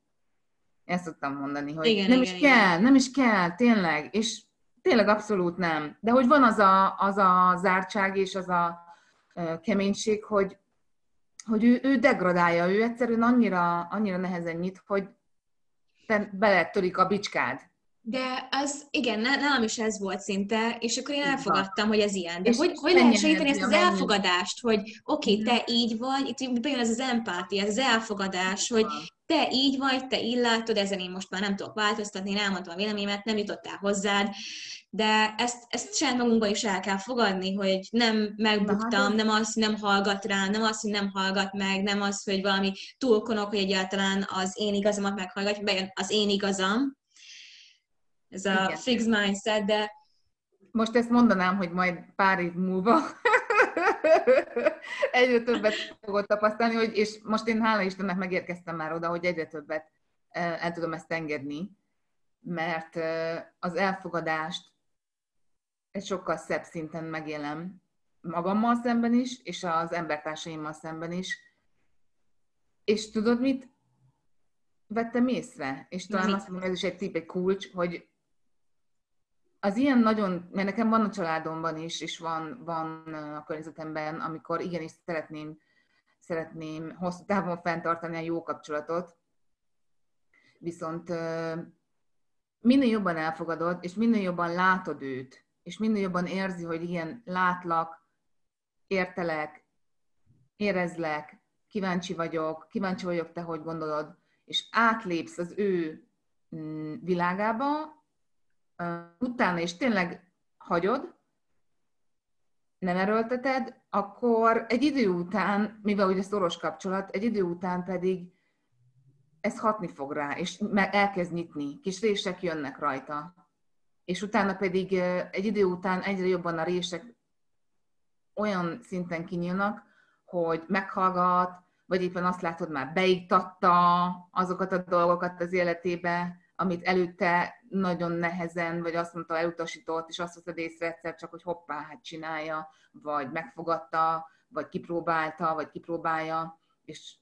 Ezt szoktam mondani, hogy igen, nem igen, is igen. kell, nem is kell, tényleg, és tényleg abszolút nem. De hogy van az a, az a zártság és az a keménység, hogy, hogy ő, ő degradálja, ő egyszerűen annyira, annyira nehezen nyit, hogy te beletörik a bicskád. De az, igen, nálam is ez volt szinte, és akkor én elfogadtam, hogy ez ilyen. De és hogy, hogy lehet segíteni ezt az elfogadást, hogy oké, okay, te mhm. így vagy, itt bejön ez az empátia, ez az elfogadás, hogy te így vagy, te így látod, ezen én most már nem tudok változtatni, én elmondtam a véleményemet, nem jutottál hozzád, de ezt, ezt saját magunkban is el kell fogadni, hogy nem megbuktam, hát nem az, hogy nem hallgat rám, nem az, hogy nem hallgat meg, nem az, hogy valami túlkonok, hogy egyáltalán az én igazamat meghallgatja, bejön az én igazam, ez a Igen. fixed mindset, de... Most ezt mondanám, hogy majd pár év múlva egyre többet fogod tapasztalni, hogy, és most én hála Istennek megérkeztem már oda, hogy egyre többet eh, el tudom ezt engedni, mert eh, az elfogadást egy sokkal szebb szinten megélem magammal szemben is, és az embertársaimmal szemben is. És tudod mit? Vettem észre, és talán azt mondom, ez is egy tip, egy kulcs, hogy az ilyen nagyon, mert nekem van a családomban is, és van, van a környezetemben, amikor igenis szeretném, szeretném hosszú távon fenntartani a jó kapcsolatot, viszont minél jobban elfogadod, és minél jobban látod őt, és minél jobban érzi, hogy ilyen látlak, értelek, érezlek, kíváncsi vagyok, kíváncsi vagyok te, hogy gondolod, és átlépsz az ő mm, világába, utána és tényleg hagyod, nem erőlteted, akkor egy idő után, mivel ugye szoros kapcsolat, egy idő után pedig ez hatni fog rá, és elkezd nyitni, kis rések jönnek rajta. És utána pedig egy idő után egyre jobban a rések olyan szinten kinyílnak, hogy meghallgat, vagy éppen azt látod, már beiktatta azokat a dolgokat az életébe, amit előtte nagyon nehezen, vagy azt mondta, elutasított, és azt veszed észre egyszer csak, hogy hoppá, hát csinálja, vagy megfogadta, vagy kipróbálta, vagy kipróbálja, és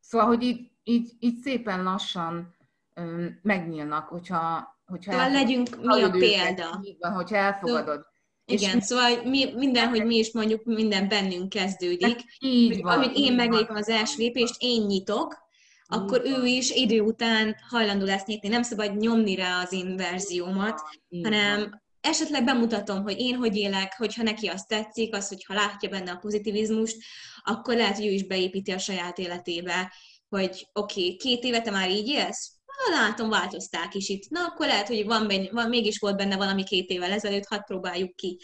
szóval, hogy így, így, így szépen lassan um, megnyílnak, hogyha, hogyha szóval legyünk mi a példa. Van, hogyha elfogadod. Igen, és szóval mi, minden, hogy mi is mondjuk, minden bennünk kezdődik. Hát így van. Ahogy én meglépem az első lépést, én nyitok, akkor ő is idő után hajlandó lesz nyitni. Nem szabad nyomni rá az én verziómat, hanem esetleg bemutatom, hogy én hogy élek, hogyha neki azt tetszik, az, hogyha látja benne a pozitivizmust, akkor lehet, hogy ő is beépíti a saját életébe, hogy oké, okay, két éve te már így élsz? Ha látom, változták is itt. Na, akkor lehet, hogy van, benne, van, mégis volt benne valami két évvel ezelőtt, hadd próbáljuk ki.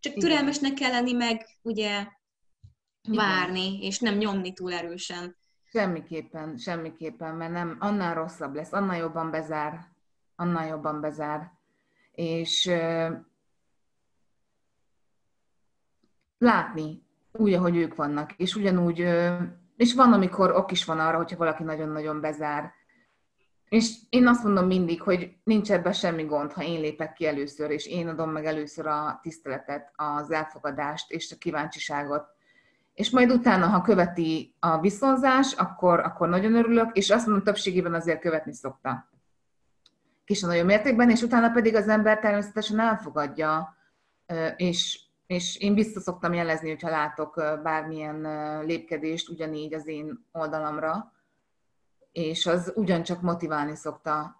Csak türelmesnek kell lenni, meg ugye várni, és nem nyomni túl erősen. Semmiképpen, semmiképpen, mert nem, annál rosszabb lesz, annál jobban bezár, annál jobban bezár. És uh, látni úgy, ahogy ők vannak, és ugyanúgy, uh, és van, amikor ok is van arra, hogyha valaki nagyon-nagyon bezár. És én azt mondom mindig, hogy nincs ebben semmi gond, ha én lépek ki először, és én adom meg először a tiszteletet, az elfogadást és a kíváncsiságot, és majd utána, ha követi a viszonzás, akkor, akkor nagyon örülök, és azt mondom, többségében azért követni szokta. Kis a nagyon mértékben, és utána pedig az ember természetesen elfogadja, és, és én vissza szoktam jelezni, hogyha látok bármilyen lépkedést ugyanígy az én oldalamra, és az ugyancsak motiválni szokta,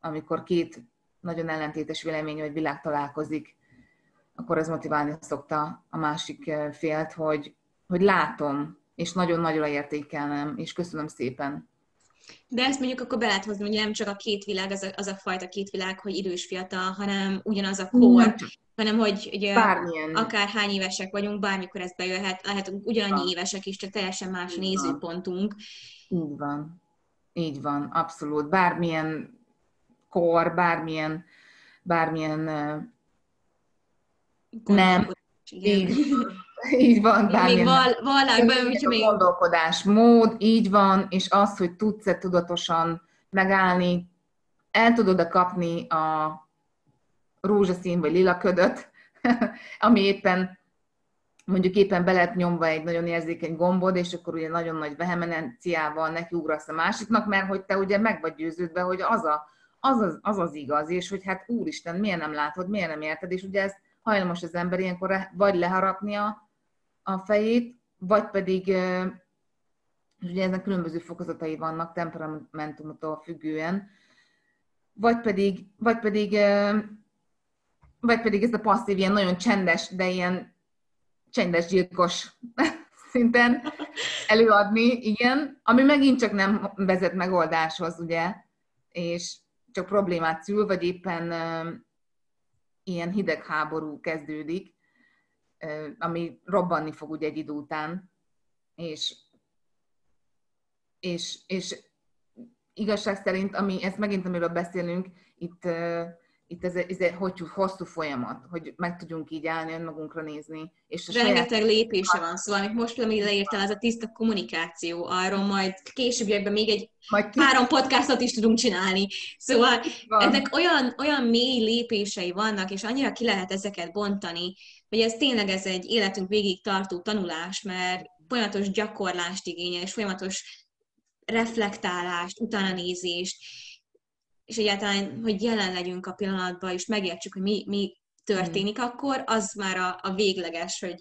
amikor két nagyon ellentétes vélemény vagy világ találkozik, akkor ez motiválni szokta a másik félt, hogy, hogy látom, és nagyon nagyra értékelnem, és köszönöm szépen. De ezt mondjuk akkor be lehet hozni, hogy nem csak a két világ, az a, az a fajta két világ, hogy idős fiatal, hanem ugyanaz a kor, hanem hogy ugye, Bármilyen. akár hány évesek vagyunk, bármikor ez bejöhet, lehetünk ugyanannyi ja. évesek is, csak teljesen más Így nézőpontunk. Van. Így van. Így van, abszolút. Bármilyen kor, bármilyen, bármilyen nem. Így, így van. Bármilyen, még val, vallásban, még... Gondolkodás, mód, így van, és az, hogy tudsz-e tudatosan megállni, el tudod-e kapni a rózsaszín vagy lila ködöt, ami éppen mondjuk éppen be lett nyomva egy nagyon érzékeny gombod, és akkor ugye nagyon nagy vehemenciával nekiugrasz a másiknak, mert hogy te ugye meg vagy győződve, hogy az, a, az, az, az az igaz, és hogy hát úristen, miért nem látod, miért nem érted, és ugye ez hajlamos az ember ilyenkor vagy leharapnia a fejét, vagy pedig, és ugye ennek különböző fokozatai vannak temperamentumtól függően, vagy pedig, vagy pedig, vagy pedig ez a passzív, ilyen nagyon csendes, de ilyen csendes gyilkos szinten előadni, igen, ami megint csak nem vezet megoldáshoz, ugye, és csak problémát szül, vagy éppen ilyen hidegháború kezdődik, ami robbanni fog ugye egy idő után, és, és, és igazság szerint, ami, ezt megint amiről beszélünk, itt, itt ez, ez egy hogy, hosszú folyamat, hogy meg tudjunk így állni, önmagunkra nézni. És a Rengeteg saját... lépése van, szóval amit most amit leírtál, ez a tiszta kommunikáció, arról majd későbbiekben még egy majd ki... három podcastot is tudunk csinálni. Szóval ennek olyan, olyan mély lépései vannak, és annyira ki lehet ezeket bontani, hogy ez tényleg ez egy életünk végig tartó tanulás, mert folyamatos gyakorlást igényel, és folyamatos reflektálást, utánanézést, és egyáltalán, hogy jelen legyünk a pillanatban, és megértsük, hogy mi, mi történik, hmm. akkor az már a, a végleges, hogy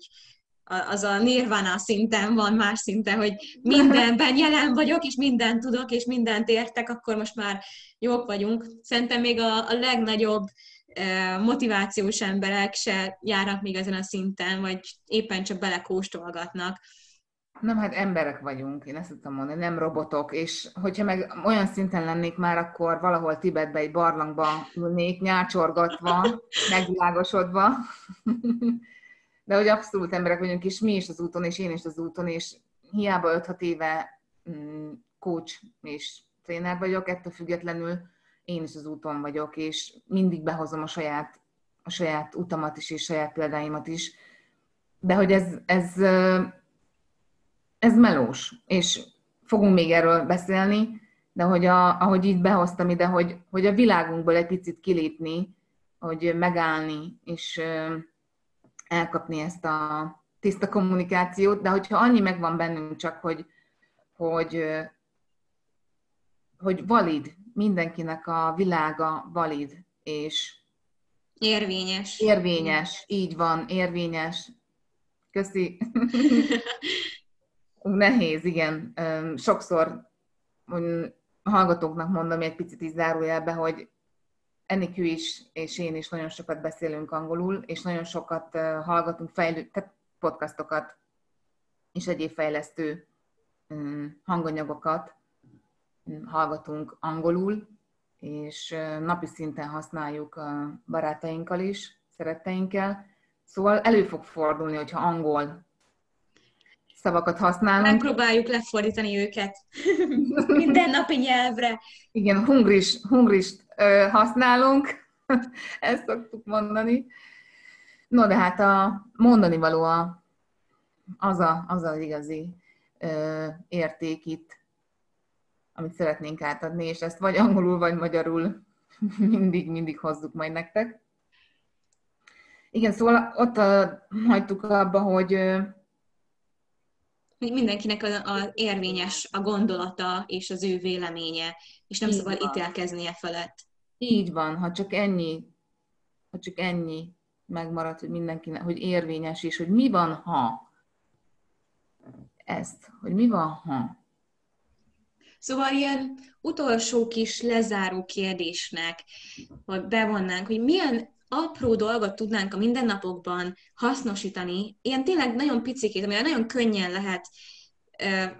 az a nirvana szinten van, más szinten, hogy mindenben jelen vagyok, és mindent tudok, és mindent értek, akkor most már jók vagyunk. Szerintem még a, a legnagyobb motivációs emberek se járnak még ezen a szinten, vagy éppen csak belekóstolgatnak. Nem, hát emberek vagyunk, én ezt tudtam mondani, nem robotok, és hogyha meg olyan szinten lennék már, akkor valahol Tibetbe egy barlangba ülnék, nyácsorgatva, megvilágosodva. De hogy abszolút emberek vagyunk, és mi is az úton, és én is az úton, és hiába 5-6 éve mm, coach és tréner vagyok, ettől függetlenül én is az úton vagyok, és mindig behozom a saját, a saját utamat is, és saját példáimat is. De hogy ez, ez ez melós, és fogunk még erről beszélni, de hogy a, ahogy így behoztam ide, hogy, hogy a világunkból egy picit kilépni, hogy megállni, és elkapni ezt a tiszta kommunikációt, de hogyha annyi megvan bennünk csak, hogy, hogy, hogy valid, mindenkinek a világa valid, és érvényes. Érvényes, így van, érvényes. Köszi. Nehéz, igen. Sokszor hallgatóknak mondom egy picit is zárójelbe, hogy Enikő is, és én is nagyon sokat beszélünk angolul, és nagyon sokat hallgatunk fejlő, tehát podcastokat, és egyéb fejlesztő hanganyagokat hallgatunk angolul, és napi szinten használjuk a barátainkkal is, szeretteinkkel. Szóval elő fog fordulni, hogyha angol szavakat használunk. Megpróbáljuk lefordítani őket minden napi nyelvre. Igen, hungris, hungrist ö, használunk, ezt szoktuk mondani. No, de hát a mondani való a, az, a, az az igazi ö, érték itt, amit szeretnénk átadni, és ezt vagy angolul, vagy magyarul mindig, mindig hozzuk majd nektek. Igen, szóval ott a, hagytuk abba, hogy mindenkinek az érvényes a gondolata és az ő véleménye, és nem Így szabad van. ítélkeznie felett. Így van, ha csak ennyi, ha csak ennyi megmarad, hogy mindenkinek, hogy érvényes, és hogy mi van, ha ezt, hogy mi van, ha. Szóval ilyen utolsó kis lezáró kérdésnek, hogy bevonnánk, hogy milyen apró dolgot tudnánk a mindennapokban hasznosítani, ilyen tényleg nagyon picikét, amivel nagyon könnyen lehet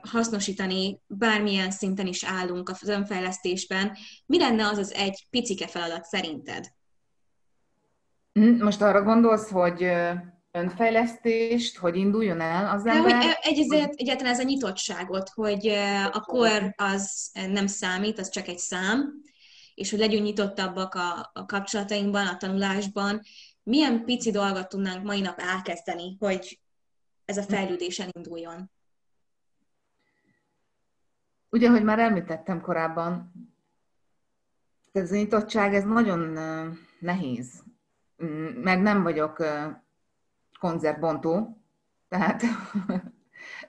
hasznosítani, bármilyen szinten is állunk az önfejlesztésben, mi lenne az az egy picike feladat szerinted? Hm, most arra gondolsz, hogy önfejlesztést, hogy induljon el az ember? De, hogy egy, ezért, egyáltalán ez a nyitottságot, hogy a kor az nem számít, az csak egy szám, és hogy legyünk nyitottabbak a, a kapcsolatainkban, a tanulásban. Milyen pici dolgot tudnánk mai nap elkezdeni, hogy ez a fejlődés elinduljon? Ugye, hogy már említettem korábban, ez a nyitottság, ez nagyon nehéz. Mm, meg nem vagyok konzervbontó, tehát...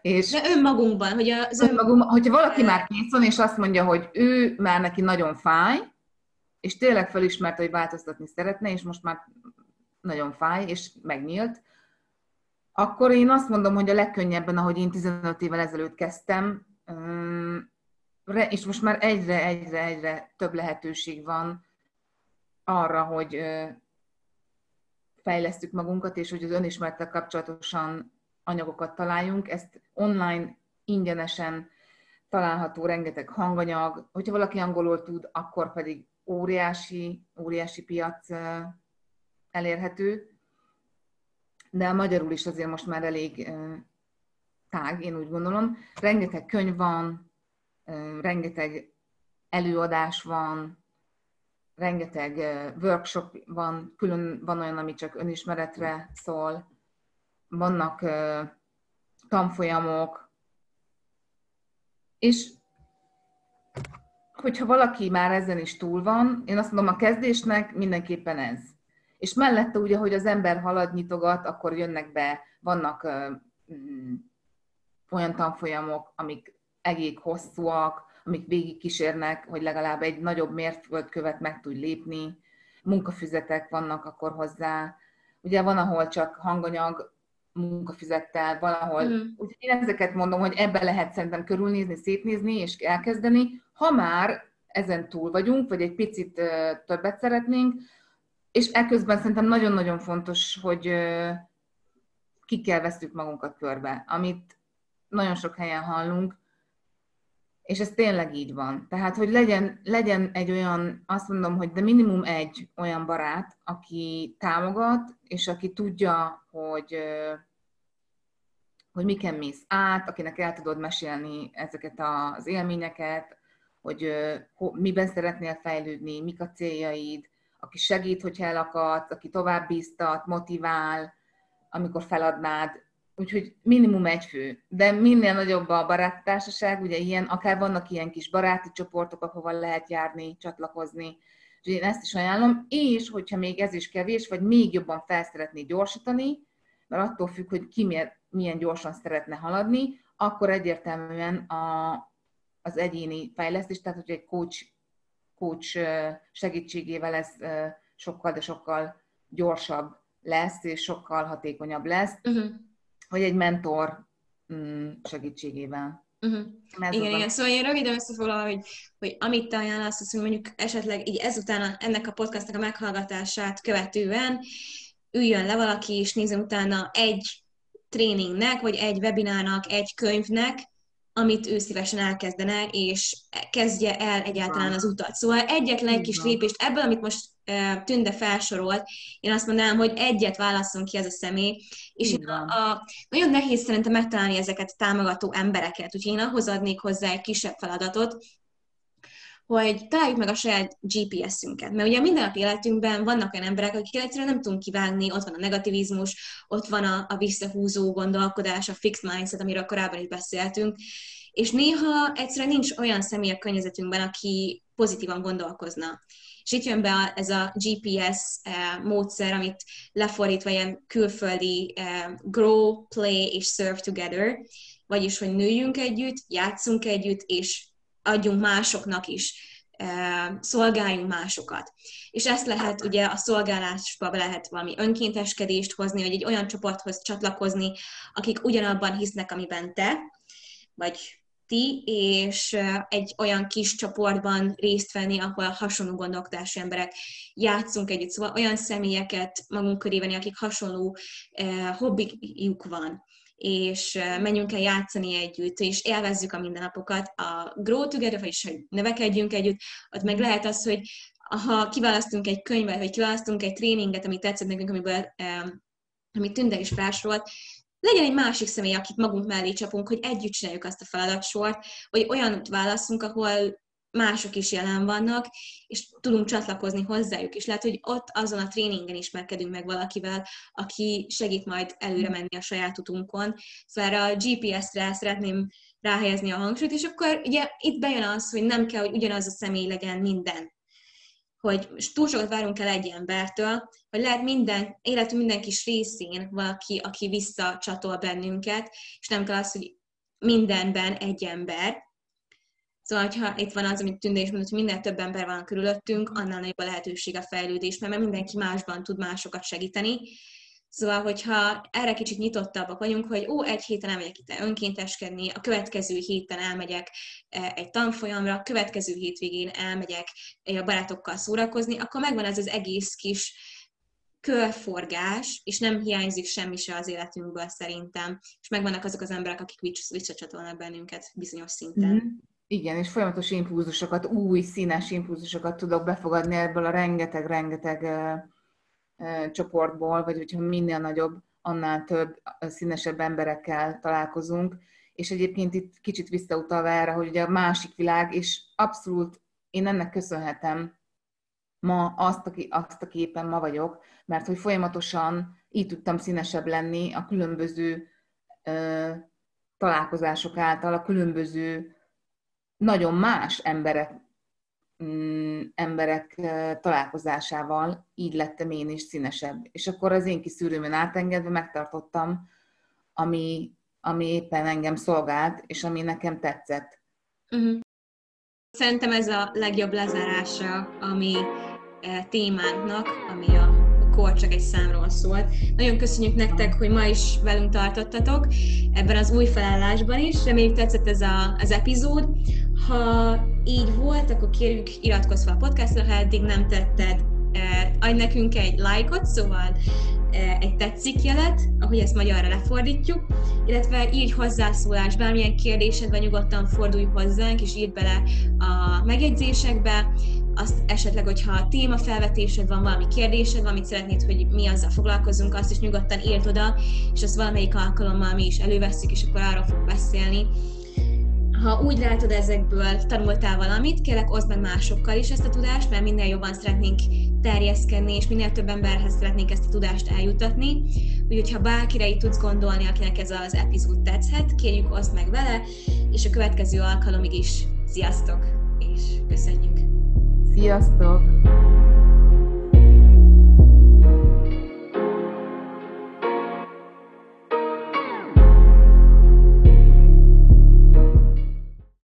és De önmagunkban, hogy az önmagunkban, hogyha valaki már kész van, és azt mondja, hogy ő már neki nagyon fáj, és tényleg felismerte, hogy változtatni szeretne, és most már nagyon fáj, és megnyílt, akkor én azt mondom, hogy a legkönnyebben, ahogy én 15 évvel ezelőtt kezdtem, és most már egyre, egyre, egyre több lehetőség van arra, hogy fejlesztük magunkat, és hogy az önismerettel kapcsolatosan anyagokat találjunk. Ezt online ingyenesen található rengeteg hanganyag. Hogyha valaki angolul tud, akkor pedig óriási, óriási piac elérhető. De a magyarul is azért most már elég tág, én úgy gondolom. Rengeteg könyv van, rengeteg előadás van, rengeteg workshop van, külön van olyan, ami csak önismeretre szól, vannak tanfolyamok, és hogyha valaki már ezen is túl van, én azt mondom, a kezdésnek mindenképpen ez. És mellette ugye, hogy az ember halad, nyitogat, akkor jönnek be, vannak mm, olyan tanfolyamok, amik egész hosszúak, amik végig kísérnek, hogy legalább egy nagyobb mérföldkövet meg tudj lépni, munkafüzetek vannak akkor hozzá. Ugye van, ahol csak hanganyag munkafizettel, valahol. Mm. Úgyhogy én ezeket mondom, hogy ebbe lehet szerintem körülnézni, szétnézni és elkezdeni. Ha már ezen túl vagyunk, vagy egy picit többet szeretnénk, és ekközben szerintem nagyon-nagyon fontos, hogy ki kell vesztük magunkat körbe, amit nagyon sok helyen hallunk, és ez tényleg így van. Tehát, hogy legyen, legyen egy olyan, azt mondom, hogy de minimum egy olyan barát, aki támogat, és aki tudja, hogy, hogy miken mész át, akinek el tudod mesélni ezeket az élményeket, hogy miben szeretnél fejlődni, mik a céljaid, aki segít, hogyha elakadsz, aki tovább bíztat, motivál, amikor feladnád, úgyhogy minimum egy fő. De minél nagyobb a baráttársaság, ugye ilyen, akár vannak ilyen kis baráti csoportok, ahova lehet járni, csatlakozni, és én ezt is ajánlom, és hogyha még ez is kevés, vagy még jobban fel szeretné gyorsítani, mert attól függ, hogy ki milyen, milyen gyorsan szeretne haladni, akkor egyértelműen a, az egyéni fejlesztés, tehát hogy egy coach, coach segítségével ez sokkal, de sokkal gyorsabb lesz, és sokkal hatékonyabb lesz. Uh-huh vagy egy mentor mm, segítségével. Uh-huh. Igen, igen. Szóval én röviden összefoglalom, hogy, hogy amit te ajánlasz, az, hogy mondjuk esetleg így ezután ennek a podcastnak a meghallgatását követően üljön le valaki, és nézzen utána egy tréningnek, vagy egy webinárnak, egy könyvnek, amit ő szívesen elkezdene, és kezdje el egyáltalán az utat. Szóval egyetlen egy kis lépést ebből, amit most Tünde felsorolt, én azt mondanám, hogy egyet válasszon ki ez a személy, és én a, a, nagyon nehéz szerintem megtalálni ezeket a támogató embereket, úgyhogy én ahhoz adnék hozzá egy kisebb feladatot, hogy találjuk meg a saját GPS-ünket. Mert ugye minden nap életünkben vannak olyan emberek, akik egyszerűen nem tudunk kivágni, ott van a negativizmus, ott van a, a visszahúzó gondolkodás, a fixed mindset, amiről korábban is beszéltünk, és néha egyszerűen nincs olyan személy a környezetünkben, aki pozitívan gondolkozna. És itt jön be ez a GPS eh, módszer, amit lefordítva ilyen külföldi eh, grow, play és serve together, vagyis, hogy nőjünk együtt, játszunk együtt, és adjunk másoknak is, eh, szolgáljunk másokat. És ezt lehet ugye a szolgálásba lehet valami önkénteskedést hozni, vagy egy olyan csoporthoz csatlakozni, akik ugyanabban hisznek, amiben te, vagy ti, és egy olyan kis csoportban részt venni, ahol hasonló gondolkodású emberek játszunk együtt, szóval olyan személyeket magunk köré venni, akik hasonló eh, hobbijuk van és menjünk el játszani együtt, és élvezzük a mindennapokat. A Grow Together, vagyis hogy növekedjünk együtt, ott meg lehet az, hogy ha kiválasztunk egy könyvet, vagy kiválasztunk egy tréninget, amit tetszett nekünk, amiből, amit Tünde is felsorolt, legyen egy másik személy, akit magunk mellé csapunk, hogy együtt csináljuk azt a feladatsort, vagy olyan válaszunk, ahol mások is jelen vannak, és tudunk csatlakozni hozzájuk, és lehet, hogy ott azon a tréningen ismerkedünk meg valakivel, aki segít majd előre menni a saját utunkon. Szóval a GPS-re szeretném ráhelyezni a hangsúlyt, és akkor ugye itt bejön az, hogy nem kell, hogy ugyanaz a személy legyen minden hogy túl sokat várunk el egy embertől, hogy lehet minden, életünk minden kis részén valaki, aki visszacsatol bennünket, és nem kell az, hogy mindenben egy ember. Szóval, ha itt van az, amit Tünde is mondott, hogy minél több ember van körülöttünk, annál nagyobb a lehetőség a fejlődés, mert mindenki másban tud másokat segíteni, Szóval, hogyha erre kicsit nyitottabbak vagyunk, hogy ó, egy héten elmegyek itt önkénteskedni, a következő héten elmegyek e, egy tanfolyamra, a következő hétvégén elmegyek a barátokkal szórakozni, akkor megvan ez az egész kis körforgás, és nem hiányzik semmi se az életünkből szerintem, és megvannak azok az emberek, akik visszacsatolnak bennünket bizonyos szinten. Mm-hmm. Igen, és folyamatos impulzusokat, új színes impulzusokat tudok befogadni ebből a rengeteg-rengeteg csoportból, vagy hogyha minél nagyobb, annál több színesebb emberekkel találkozunk. És egyébként itt kicsit visszautalva erre, hogy ugye a másik világ, és abszolút én ennek köszönhetem ma azt, aki, azt a képen ma vagyok, mert hogy folyamatosan így tudtam színesebb lenni a különböző ö, találkozások által, a különböző nagyon más emberek Mm, emberek találkozásával így lettem én is színesebb. És akkor az én kis átengedve megtartottam, ami, ami éppen engem szolgált, és ami nekem tetszett. Uh-huh. Szerintem ez a legjobb lezárása a mi témánknak, ami a kor csak egy számról szólt. Nagyon köszönjük nektek, hogy ma is velünk tartottatok ebben az új felállásban is. Reméljük tetszett ez a, az epizód. Ha így volt, akkor kérjük iratkozz fel a podcastra, ha eddig nem tetted, eh, adj nekünk egy lájkot, szóval eh, egy tetszik jelet, ahogy ezt magyarra lefordítjuk, illetve írj hozzászólás, bármilyen kérdésed van, nyugodtan fordulj hozzánk, és írd bele a megjegyzésekbe, azt esetleg, hogyha a téma felvetésed van, valami kérdésed, valamit szeretnéd, hogy mi azzal foglalkozunk, azt is nyugodtan írd oda, és azt valamelyik alkalommal mi is elővesszük, és akkor arról fog beszélni ha úgy látod ezekből, tanultál valamit, kérlek oszd meg másokkal is ezt a tudást, mert minél jobban szeretnénk terjeszkedni, és minél több emberhez szeretnénk ezt a tudást eljutatni. Úgyhogy ha bárkire így tudsz gondolni, akinek ez az epizód tetszhet, kérjük oszd meg vele, és a következő alkalomig is sziasztok, és köszönjük! Sziasztok!